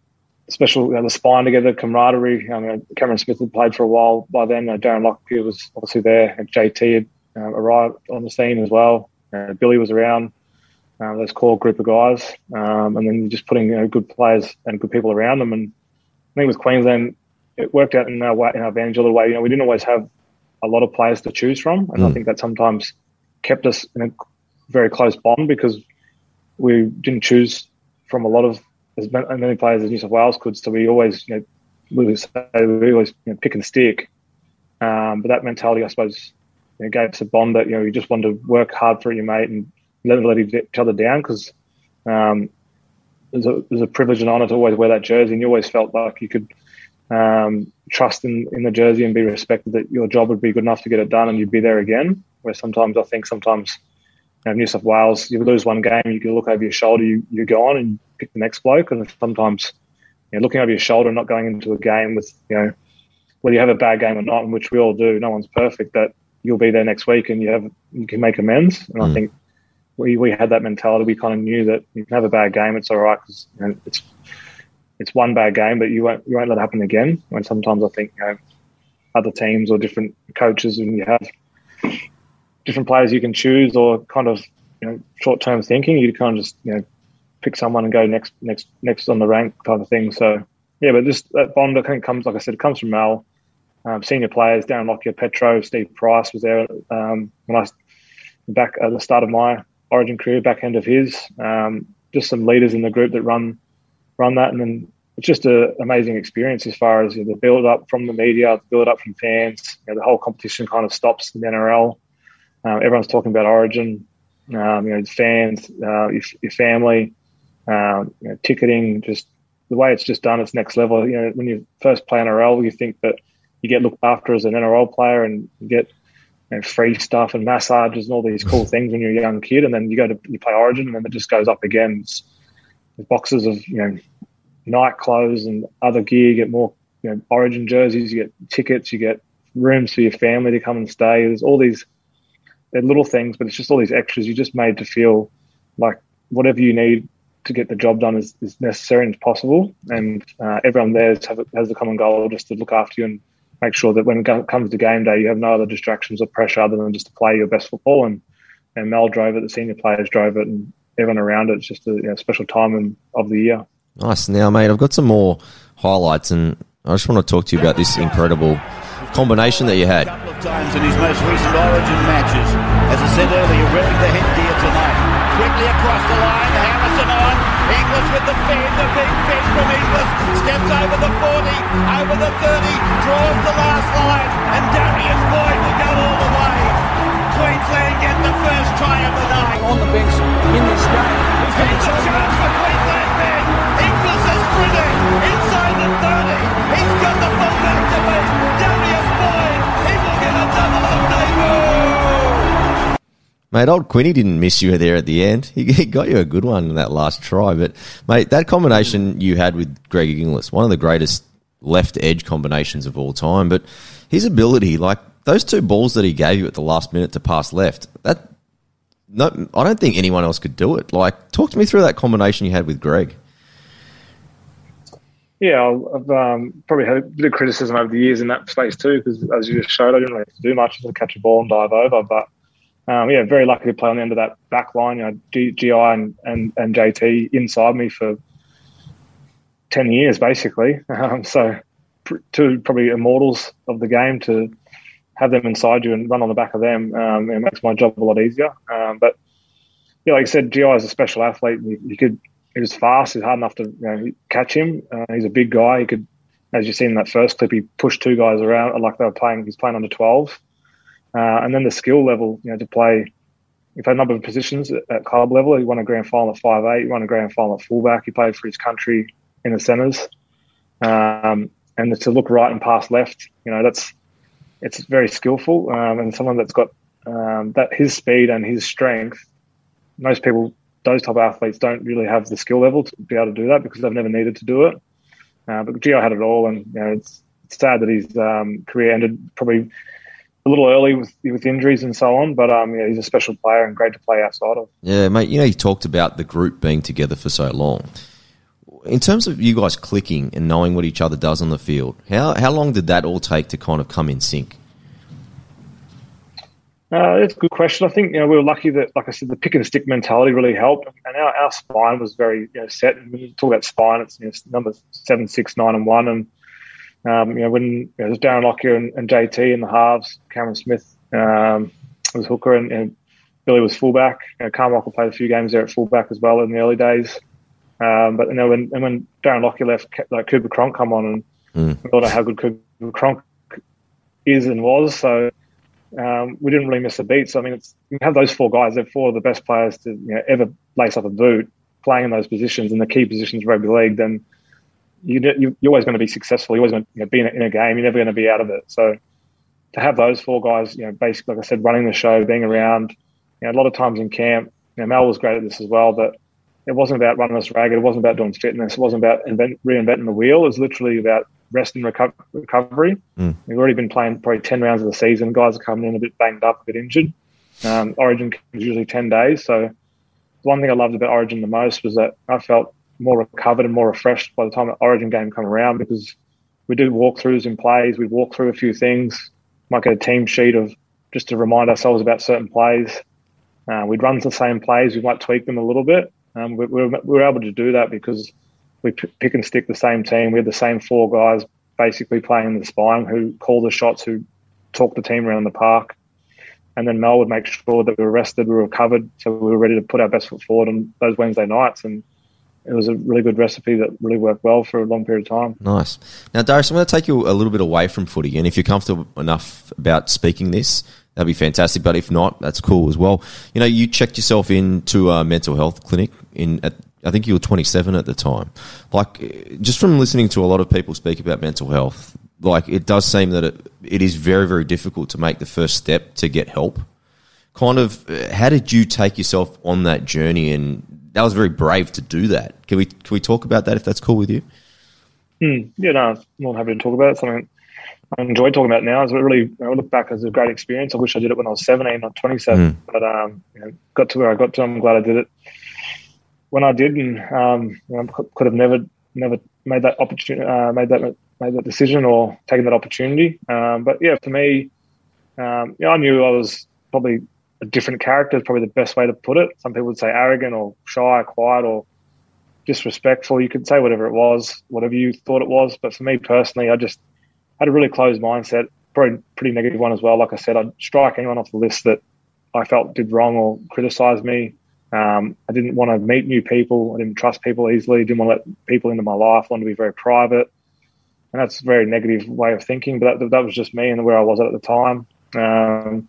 special you know, the spine together, camaraderie. I mean, Cameron Smith had played for a while by then. Uh, Darren Lockyer was obviously there. And JT had uh, arrived on the scene as well. Uh, Billy was around. Uh, those core group of guys, um, and then just putting you know, good players and good people around them. And I think with Queensland, it worked out in our, way, in our advantage a little way. You know, we didn't always have a lot of players to choose from, and I think that sometimes kept us in a very close bond because we didn't choose from a lot of as many players as New South Wales could. So we always, you know, we say we always you know, pick and stick. Um, but that mentality, I suppose, you know, gave us a bond that you know you just wanted to work hard for your mate and never let each other down because um, it, it was a privilege and honour to always wear that jersey, and you always felt like you could um, trust in, in the jersey and be respected that your job would be good enough to get it done and you'd be there again. Where sometimes I think sometimes New South Wales, you lose one game, you can look over your shoulder, you, you're gone and you pick the next bloke. And sometimes you know, looking over your shoulder and not going into a game with, you know, whether you have a bad game or not, in which we all do, no one's perfect, that you'll be there next week and you have you can make amends. And I hmm. think we, we had that mentality. We kind of knew that you can have a bad game, it's all right because you know, it's it's one bad game, but you won't you won't let it happen again. When sometimes I think you know other teams or different coaches, and you have different players you can choose, or kind of you know short term thinking, you kind of just you know pick someone and go next next next on the rank kind of thing. So yeah, but this that bond I think comes like I said, it comes from Mel. Um, senior players, Darren Lockyer, Petro, Steve Price was there um, when I back at the start of my Origin career, back end of his. Um, just some leaders in the group that run run that, and then it's just an amazing experience as far as you know, the build up from the media, the build up from fans. You know, the whole competition kind of stops in the NRL. Uh, everyone's talking about Origin. Um, you know, fans, uh, your, your family, um, you know, ticketing, just the way it's just done. It's next level. You know, when you first play NRL, you think that you get looked after as an NRL player and you get you know, free stuff and massages and all these cool things when you're a young kid, and then you go to you play Origin, and then it just goes up again. It's, boxes of you know night clothes and other gear. You get more you know Origin jerseys, you get tickets, you get rooms for your family to come and stay. There's all these they're little things, but it's just all these extras. You're just made to feel like whatever you need to get the job done is, is necessary and possible. And uh, everyone there has, have, has the common goal just to look after you and make sure that when it comes to game day, you have no other distractions or pressure other than just to play your best football. And, and Mel drove it, the senior players drove it, and everyone around it. It's just a you know, special time in, of the year. Nice. Now, mate, I've got some more highlights, and I just want to talk to you about this incredible combination that you had. times in his most recent Origin matches. Said earlier, wearing the headgear tonight. Quickly across the line, Harrison on. Inglis with the fend, the big fend from Inglis. Steps over the 40, over the 30, draws the last line, and Darius Boyd will go all the way. Queensland get the first try of the night. on the bench in this game. He's a chance for Queensland men. Inglis is sprinting inside the 30. He's got the fullback to beat. Darius Boyd, he will get a double on debut. Mate, old Quinny didn't miss you there at the end. He, he got you a good one in that last try. But, mate, that combination you had with Greg Inglis, one of the greatest left edge combinations of all time. But his ability, like those two balls that he gave you at the last minute to pass left, that no, I don't think anyone else could do it. Like, talk to me through that combination you had with Greg. Yeah, I've um, probably had a bit of criticism over the years in that space too, because as you just showed, I didn't really do much to catch a ball and dive over. But um, yeah, very lucky to play on the end of that back line. You know, G- GI and, and, and JT inside me for 10 years, basically. Um, so, pr- two probably immortals of the game to have them inside you and run on the back of them, um, it makes my job a lot easier. Um, but yeah, like I said, GI is a special athlete. You, you could he was fast. It's hard enough to you know, catch him. Uh, he's a big guy. He could, as you see in that first clip, he pushed two guys around like they were playing. He's playing under 12. Uh, and then the skill level, you know, to play. He played a number of positions at, at club level. He won a grand final at five eight. He won a grand final at fullback. He played for his country in the centres. Um, and to look right and pass left, you know, that's it's very skillful. Um, and someone that's got um, that his speed and his strength. Most people those type of athletes don't really have the skill level to be able to do that because they've never needed to do it. Uh, but Gio had it all, and you know, it's, it's sad that his um, career ended probably a little early with with injuries and so on. But um, yeah, he's a special player and great to play outside of. Yeah, mate. You know, you talked about the group being together for so long. In terms of you guys clicking and knowing what each other does on the field, how how long did that all take to kind of come in sync? Uh, it's a good question. I think you know we were lucky that, like I said, the pick and stick mentality really helped, and our, our spine was very you know, set. And when you talk about spine, it's you know, numbers seven, six, nine, and one. And um, you know when you know, there's Darren Lockyer and, and, JT in the halves, Cameron Smith um, was hooker, and, and, Billy was fullback. You know, Carmichael played a few games there at fullback as well in the early days. Um, but you know when and when Darren Lockyer left, like Cooper Cronk come on, and Mm. we all know how good Cooper Cronk is and was. So um, we didn't really miss a beat. So I mean, it's, you have those four guys. They're four of the best players to you know, ever lace up a boot, playing in those positions in the key positions of rugby league. Then you, you're always going to be successful. You're always going to you know, be in a, in a game. You're never going to be out of it. So to have those four guys, you know, basically, like I said, running the show, being around. You know, a lot of times in camp, you know, Mel was great at this as well, but it wasn't about running us ragged. It wasn't about doing fitness. It wasn't about invent, reinventing the wheel. It was literally about rest and reco- recovery. Mm. We've already been playing probably 10 rounds of the season. Guys are coming in a bit banged up, a bit injured. Um, Origin is usually 10 days. So one thing I loved about Origin the most was that I felt more recovered and more refreshed by the time the Origin game come around because we do walkthroughs in plays. We walk through a few things. Might get a team sheet of just to remind ourselves about certain plays. Uh, we'd run the same plays. We might tweak them a little bit. Um, we, we, were, we, were, able to do that because we pick and stick the same team. We had the same four guys basically playing in the spine who call the shots, who talk the team around the park. And then Mel would make sure that we were rested, we were covered, so we were ready to put our best foot forward on those Wednesday nights. And it was a really good recipe that really worked well for a long period of time. Nice. Now, Darius, I'm going to take you a little bit away from footy, and if you're comfortable enough about speaking this, that'd be fantastic. But if not, that's cool as well. You know, you checked yourself into a mental health clinic in at I think you were 27 at the time. Like, just from listening to a lot of people speak about mental health, like it does seem that it, it is very, very difficult to make the first step to get help. Kind of, how did you take yourself on that journey? And that was very brave to do that. Can we can we talk about that if that's cool with you? Mm, yeah, no, I'm more happy to talk about it. Something I enjoy talking about now. It's really, I look back as a great experience. I wish I did it when I was 17, not 27, Mm. but um, you know, got to where I got to. I'm glad I did it when I did, and um, you know, could, have never, never made that opportunity, uh, made that made that decision or taken that opportunity. Um, but yeah, for me, um, know, I knew I was probably a different character. Is probably the best way to put it. Some people would say arrogant or shy, quiet, or disrespectful. You could say whatever it was, whatever you thought it was. But for me personally, I just had a really closed mindset. probably pretty negative one as well. Like I said, I'd strike anyone off the list that I felt did wrong or criticised me. Um, I didn't want to meet new people. I didn't trust people easily. Didn't want to let people into my life. wanted to be very private, and that's a very negative way of thinking. But that, that was just me and where I was at the time. Um,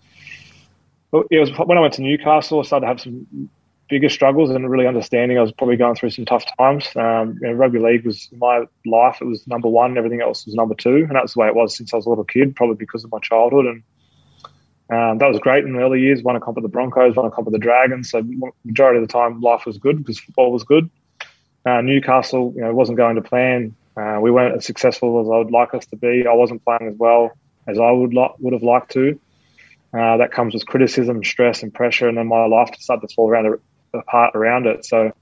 it was when I went to Newcastle. I started to have some bigger struggles and really understanding. I was probably going through some tough times. Um, you know, rugby league was my life. It was number one. Everything else was number two, and that's the way it was since I was a little kid. Probably because of my childhood and um, that was great in the early years. Won a comp with the Broncos, won a comp with the Dragons. So majority of the time, life was good because football was good. Uh, Newcastle, you know, wasn't going to plan. Uh, we weren't as successful as I would like us to be. I wasn't playing as well as I would would have liked to. Uh, that comes with criticism, stress, and pressure, and then my life started to fall around apart around it. So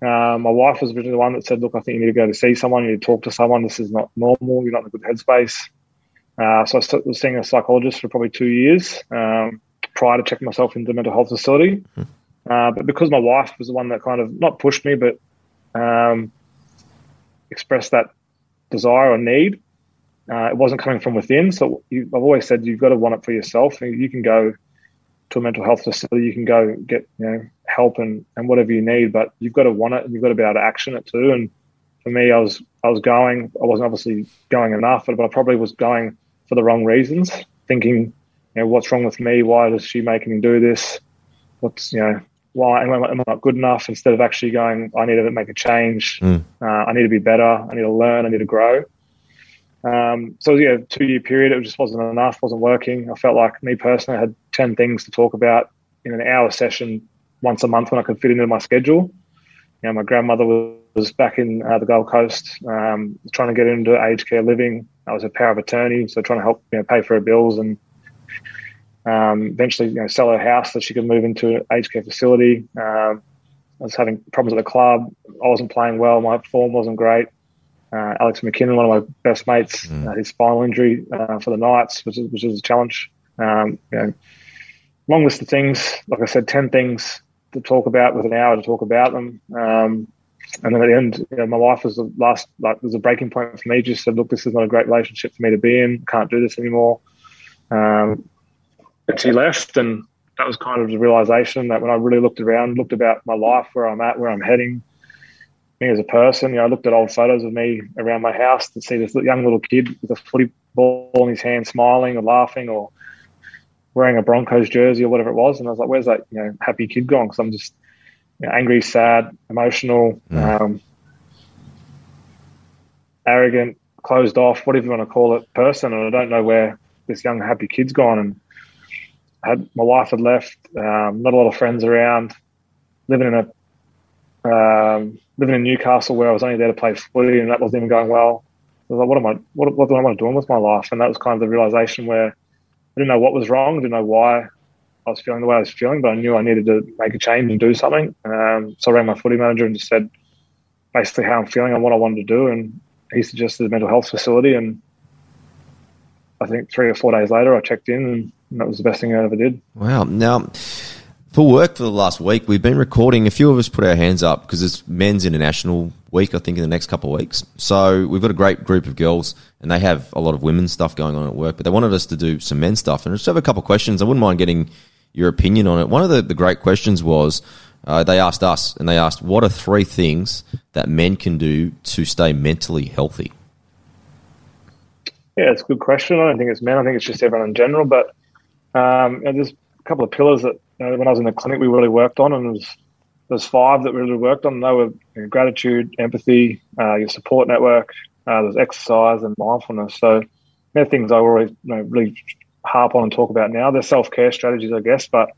uh, my wife was originally the one that said, "Look, I think you need to go to see someone. You need to talk to someone. This is not normal. You're not in a good headspace." Uh, so I was seeing a psychologist for probably two years um, prior to checking myself into the mental health facility. Hmm. Uh, but because my wife was the one that kind of not pushed me, but um, expressed that desire or need, uh, it wasn't coming from within. So you, I've always said you've got to want it for yourself. You can go to a mental health facility, you can go get you know help and, and whatever you need, but you've got to want it and you've got to be able to action it too. And for me, I was I was going. I wasn't obviously going enough, but, but I probably was going for the wrong reasons, thinking, you know, what's wrong with me? Why does she make me do this? What's, you know, why am I, am I not good enough? Instead of actually going, I need to make a change. Mm. Uh, I need to be better. I need to learn. I need to grow. Um, so yeah, two year period, it just wasn't enough, wasn't working. I felt like me personally I had 10 things to talk about in an hour session once a month when I could fit into my schedule. You know, my grandmother was back in uh, the Gold Coast, um, trying to get into aged care living. I was a power of attorney, so trying to help you know, pay for her bills and um, eventually you know, sell her house so she could move into an aged care facility. Um, I was having problems at the club. I wasn't playing well. My form wasn't great. Uh, Alex McKinnon, one of my best mates, mm. uh, his spinal injury uh, for the Knights, which is, which is a challenge. Um, you know, long list of things. Like I said, ten things to talk about with an hour to talk about them. Um, and then at the end, you know, my wife was the last, like, was a breaking point for me. Just said, look, this is not a great relationship for me to be in. Can't do this anymore. Um, and she left, and that was kind of the realization that when I really looked around, looked about my life, where I'm at, where I'm heading, me as a person, you know, I looked at old photos of me around my house to see this young little kid with a footy ball in his hand, smiling or laughing or wearing a Broncos jersey or whatever it was. And I was like, where's that, you know, happy kid gone? Because I'm just, you know, angry, sad, emotional, mm. um, arrogant, closed off, whatever you want to call it, person. And I don't know where this young happy kid's gone. And had my wife had left, um, not a lot of friends around, living in a um, living in Newcastle where I was only there to play footy, and that wasn't even going well. I was like, what am I? What, what am I doing with my life? And that was kind of the realization where I didn't know what was wrong, didn't know why I was feeling the way I was feeling, but I knew I needed to make a change and do something. Um, so I rang my footy manager and just said basically how I'm feeling and what I wanted to do. And he suggested a mental health facility. And I think three or four days later, I checked in, and that was the best thing I ever did. Wow. Now, for work for the last week, we've been recording. A few of us put our hands up because it's Men's International Week, I think, in the next couple of weeks. So we've got a great group of girls, and they have a lot of women's stuff going on at work, but they wanted us to do some men's stuff. And I just have a couple of questions. I wouldn't mind getting your opinion on it. One of the, the great questions was uh, they asked us, and they asked, what are three things that men can do to stay mentally healthy? Yeah, it's a good question. I don't think it's men. I think it's just everyone in general. But um, there's a couple of pillars that know, when I was in the clinic we really worked on, and there's there's five that we really worked on. They were you know, gratitude, empathy, uh, your support network, uh, there's exercise and mindfulness. So they're things I always you know, really harp on and talk about now. They're self care strategies, I guess, but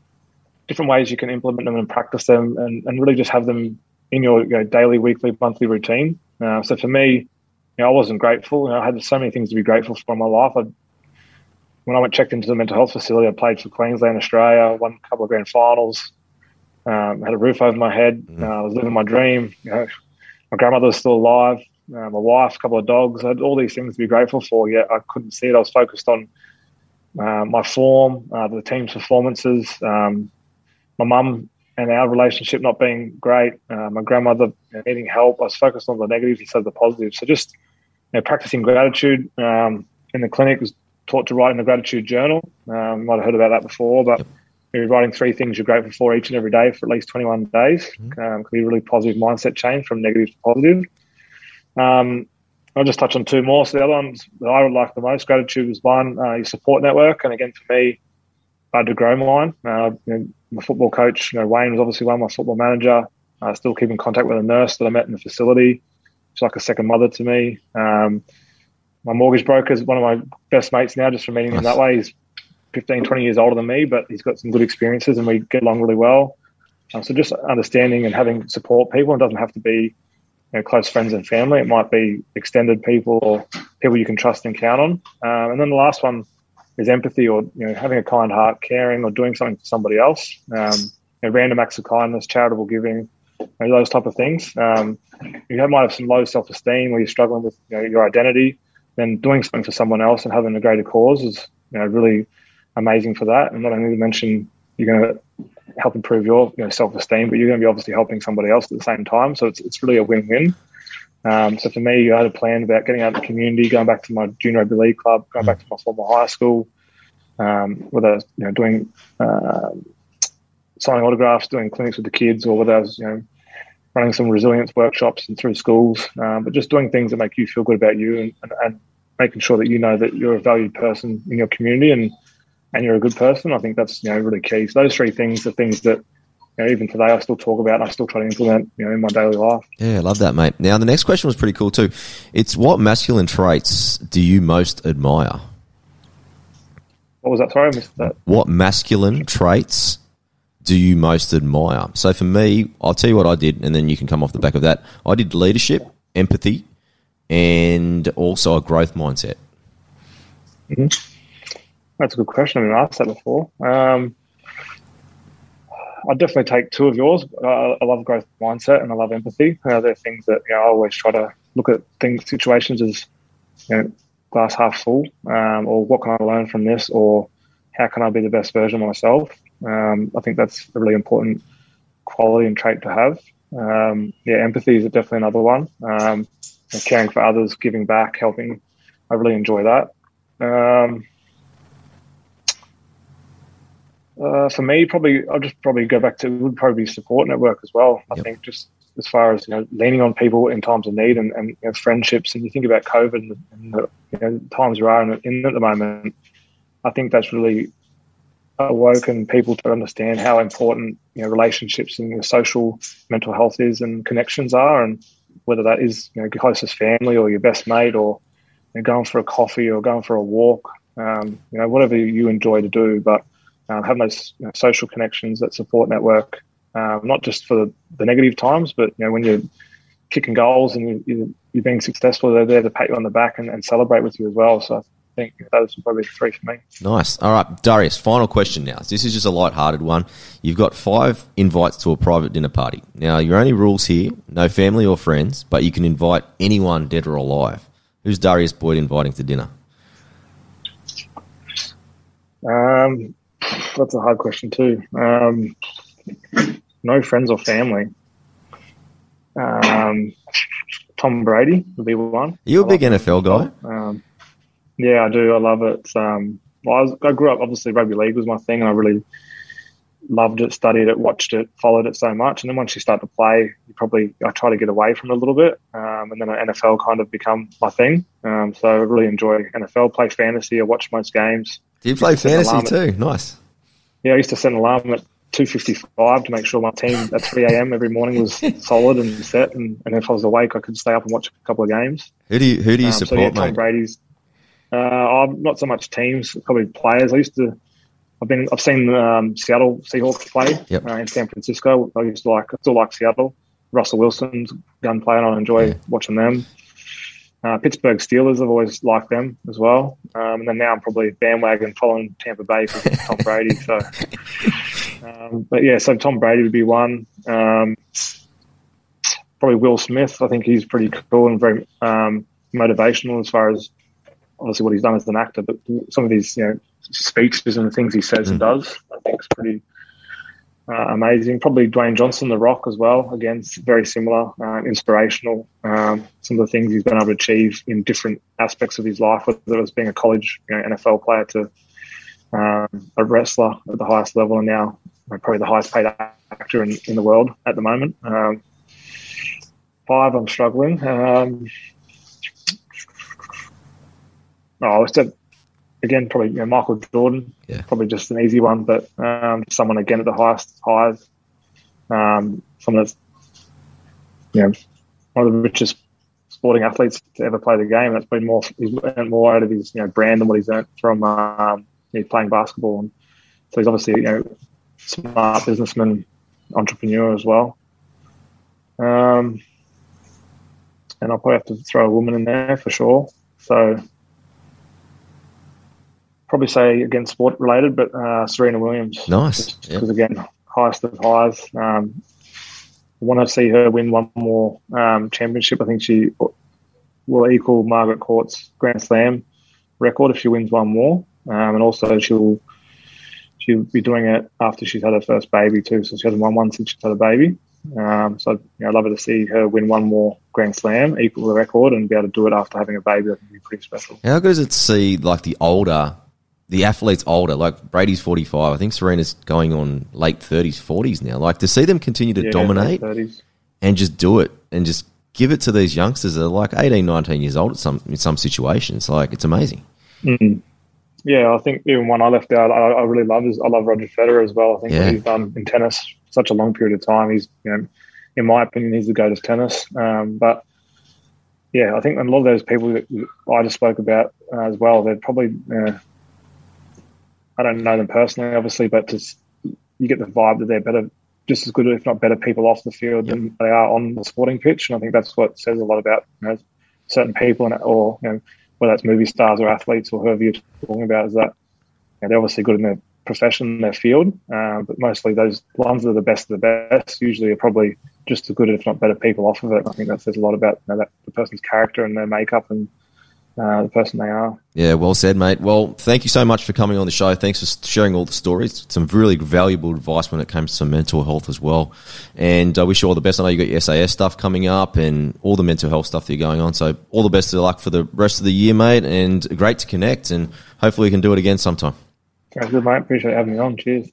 different ways you can implement them and practice them and, and really just have them in your you know, daily, weekly, monthly routine. Uh, so for me, I wasn't grateful. I had so many things to be grateful for in my life. I, when I went checked into the mental health facility, I played for Queensland, Australia, won a couple of grand finals, um, had a roof over my head. Mm. Uh, I was living my dream. You know, my grandmother was still alive. Uh, my wife, a couple of dogs. I had all these things to be grateful for. Yet I couldn't see it. I was focused on uh, my form, uh, the team's performances, um, my mum and our relationship not being great, uh, my grandmother needing help. I was focused on the negatives instead of the positives. So just you know, practicing gratitude um, in the clinic was taught to write in a gratitude journal. Um, you might have heard about that before, but you're writing three things you're grateful for each and every day for at least 21 days. Um, can be a really positive mindset change from negative to positive. Um, I'll just touch on two more. So the other ones that I would like the most, gratitude was one, uh, your support network. And again, for me, I had to grow mine. Uh, you know, my football coach, you know, Wayne was obviously one, my football manager. I still keep in contact with a nurse that I met in the facility. She's like a second mother to me. Um, my mortgage broker is one of my best mates now, just from meeting him Nice. that way. He's 15, 20 years older than me, but he's got some good experiences and we get along really well. Um, so just understanding and having support people, it doesn't have to be you know, close friends and family. It might be extended people or people you can trust and count on. Um, and then the last one is empathy or you know having a kind heart, caring or doing something for somebody else. Um, you know, random acts of kindness, charitable giving, you know, those type of things. Um, you might have some low self esteem or you're struggling with you know, your identity. Then doing something for someone else and having a greater cause is you know really amazing for that. And not only to mention you're going to help improve your you know, self esteem, but you're going to be obviously helping somebody else at the same time. So it's it's really a win win. Um, so for me, I had a plan about getting out in the community, going back to my junior rugby league club, going back to my former high school, um, whether you know doing um signing autographs, doing clinics with the kids, or whether I was you know running some resilience workshops and through schools, um, but just doing things that make you feel good about you and, and, and making sure that you know that you're a valued person in your community and and you're a good person. I think that's you know really key. So those three things are things that you know, even today I still talk about and I still try to implement you know in my daily life. Yeah, I love that, mate. Now, the next question was pretty cool too. It's what masculine traits do you most admire? What was that? Sorry, I missed that. What masculine traits do you most admire? So for me, I'll tell you what I did, and then you can come off the back of that. I did leadership, empathy, and also a growth mindset. That's a good question. I've been asked that before. Um, I'd definitely take two of yours. I love growth mindset and I love empathy. Uh, they're things that you know, I always try to look at things, situations as you know, glass half full, um, or what can I learn from this, or how can I be the best version of myself. Um, I think that's a really important quality and trait to have. Um, yeah, empathy is definitely another one. Um, caring for others, giving back, helping. I really enjoy that. Um, uh, for me, probably I'll just probably go back to it would probably be support network as well. I Yep. think just as far as you know, leaning on people in times of need and, and you know, friendships, and you think about COVID and, and the you know, times we are in, in at the moment. I think that's really awoken people to understand how important you know relationships and your social mental health is and connections are, and whether that is you know your closest family or your best mate or you know, going for a coffee or going for a walk. Um, you know, whatever you enjoy to do, but um, having those you know, social connections, that support network, um, not just for the, negative times, but you know when you're kicking goals and you, you're being successful, they're there to pat you on the back and, and celebrate with you as well. So think those are probably three for me. Nice. All right, Darius, final question now. This is just a light-hearted one. You've got five invites to a private dinner party. Now, your only rules here, no family or friends, but you can invite anyone dead or alive. Who's Darius Boyd inviting to dinner? Um, that's a hard question too. Um, no friends or family. Um, Tom Brady would be one. Are you a I big like NFL guy? Um, yeah, I do. I love it. Um, I, was, I grew up, obviously, rugby league was my thing, and I really loved it, studied it, watched it, followed it so much. And then once you start to play, you probably, I try to get away from it a little bit. Um, and then NFL kind of become my thing. Um, so I really enjoy NFL, play fantasy, I watch most games. Do you play Just set an fantasy too? Nice. Yeah, I used to set an alarm at 2.55 to make sure my team at 3 a.m. every morning was solid and set. And, and if I was awake, I could stay up and watch a couple of games. Who do you who do you Um, so support, yeah, Tom mate? Brady's. Uh, I'm not so much teams, probably players. I used to. I've been. I've seen um, Seattle Seahawks play Yep. uh, in San Francisco. I used to like. I still like Seattle. Russell Wilson's gun player, and I enjoy Yeah. watching them. Uh, Pittsburgh Steelers. I've always liked them as well. Um, and then now I'm probably bandwagon following Tampa Bay for Tom Brady. So, um, but yeah, so Tom Brady would be one. Um, probably Will Smith. I think he's pretty cool and very um, motivational as far as obviously what he's done as an actor, but some of these you know speeches and the things he says and does, I think is pretty uh, amazing. Probably Dwayne Johnson, The Rock, as well. Again, very similar, uh, inspirational. Um, some of the things he's been able to achieve in different aspects of his life, whether it was being a college you know, NFL player to um, a wrestler at the highest level, and now probably the highest paid actor in, in the world at the moment. Um, five, I'm struggling. Oh, I said again, probably you know, Michael Jordan, Yeah. probably just an easy one, but um, someone again at the highest highs, um, someone that's you know one of the richest sporting athletes to ever play the game. That's been more he's earned more out of his you know brand than what he's earned from um, you know, playing basketball, and so he's obviously you know smart businessman, entrepreneur as well. Um, and I'll probably have to throw a woman in there for sure. So probably say again sport related, but uh, Serena Williams. Nice. Yeah. Because again, highest of highs. Um, I want to see her win one more um, championship. I think she will equal Margaret Court's Grand Slam record if she wins one more, um, and also she'll she'll be doing it after she's had her first baby too. So she hasn't won one since she's had a baby. Um, so you know, I'd love her to see her win one more Grand Slam, equal the record, and be able to do it after having a baby. That would be pretty special. How good is it to see like the older, the athletes older? Like Brady's forty five. I think Serena's going on late thirties, forties now. Like to see them continue to Yeah, dominate and just do it and just give it to these youngsters that are like 18, 19 years old at some in some situations. Like it's amazing. Yeah, I think even one I left out, I, I really love is I love Roger Federer as well. I think Yeah. what he's done in tennis such a long period of time. He's, you know, in my opinion, he's the greatest tennis. Um, but yeah, I think a lot of those people that I just spoke about uh, as well, they're probably, uh, I don't know them personally, obviously, but just you get the vibe that they're better, just as good, if not better, people off the field than they are on the sporting pitch. And I think that's what says a lot about you know, certain people, and or you know, whether it's movie stars or athletes or whoever you're talking about, is that you know, they're obviously good in their profession, their field, uh, but mostly those ones that are the best of the best usually are probably just as good, if not better, people off of it. I think that says a lot about you know, that the person's character and their makeup and uh, the person they are. Yeah, well said, mate. Well, thank you so much for coming on the show. Thanks for sharing all the stories. Some really valuable advice when it comes to mental health as well. And I wish you all the best. I know you got your SAS stuff coming up and all the mental health stuff that you're going on. So all the best of luck for the rest of the year, mate. And great to connect. And hopefully we can do it again sometime. Sounds good, mate. Appreciate having me on. Cheers.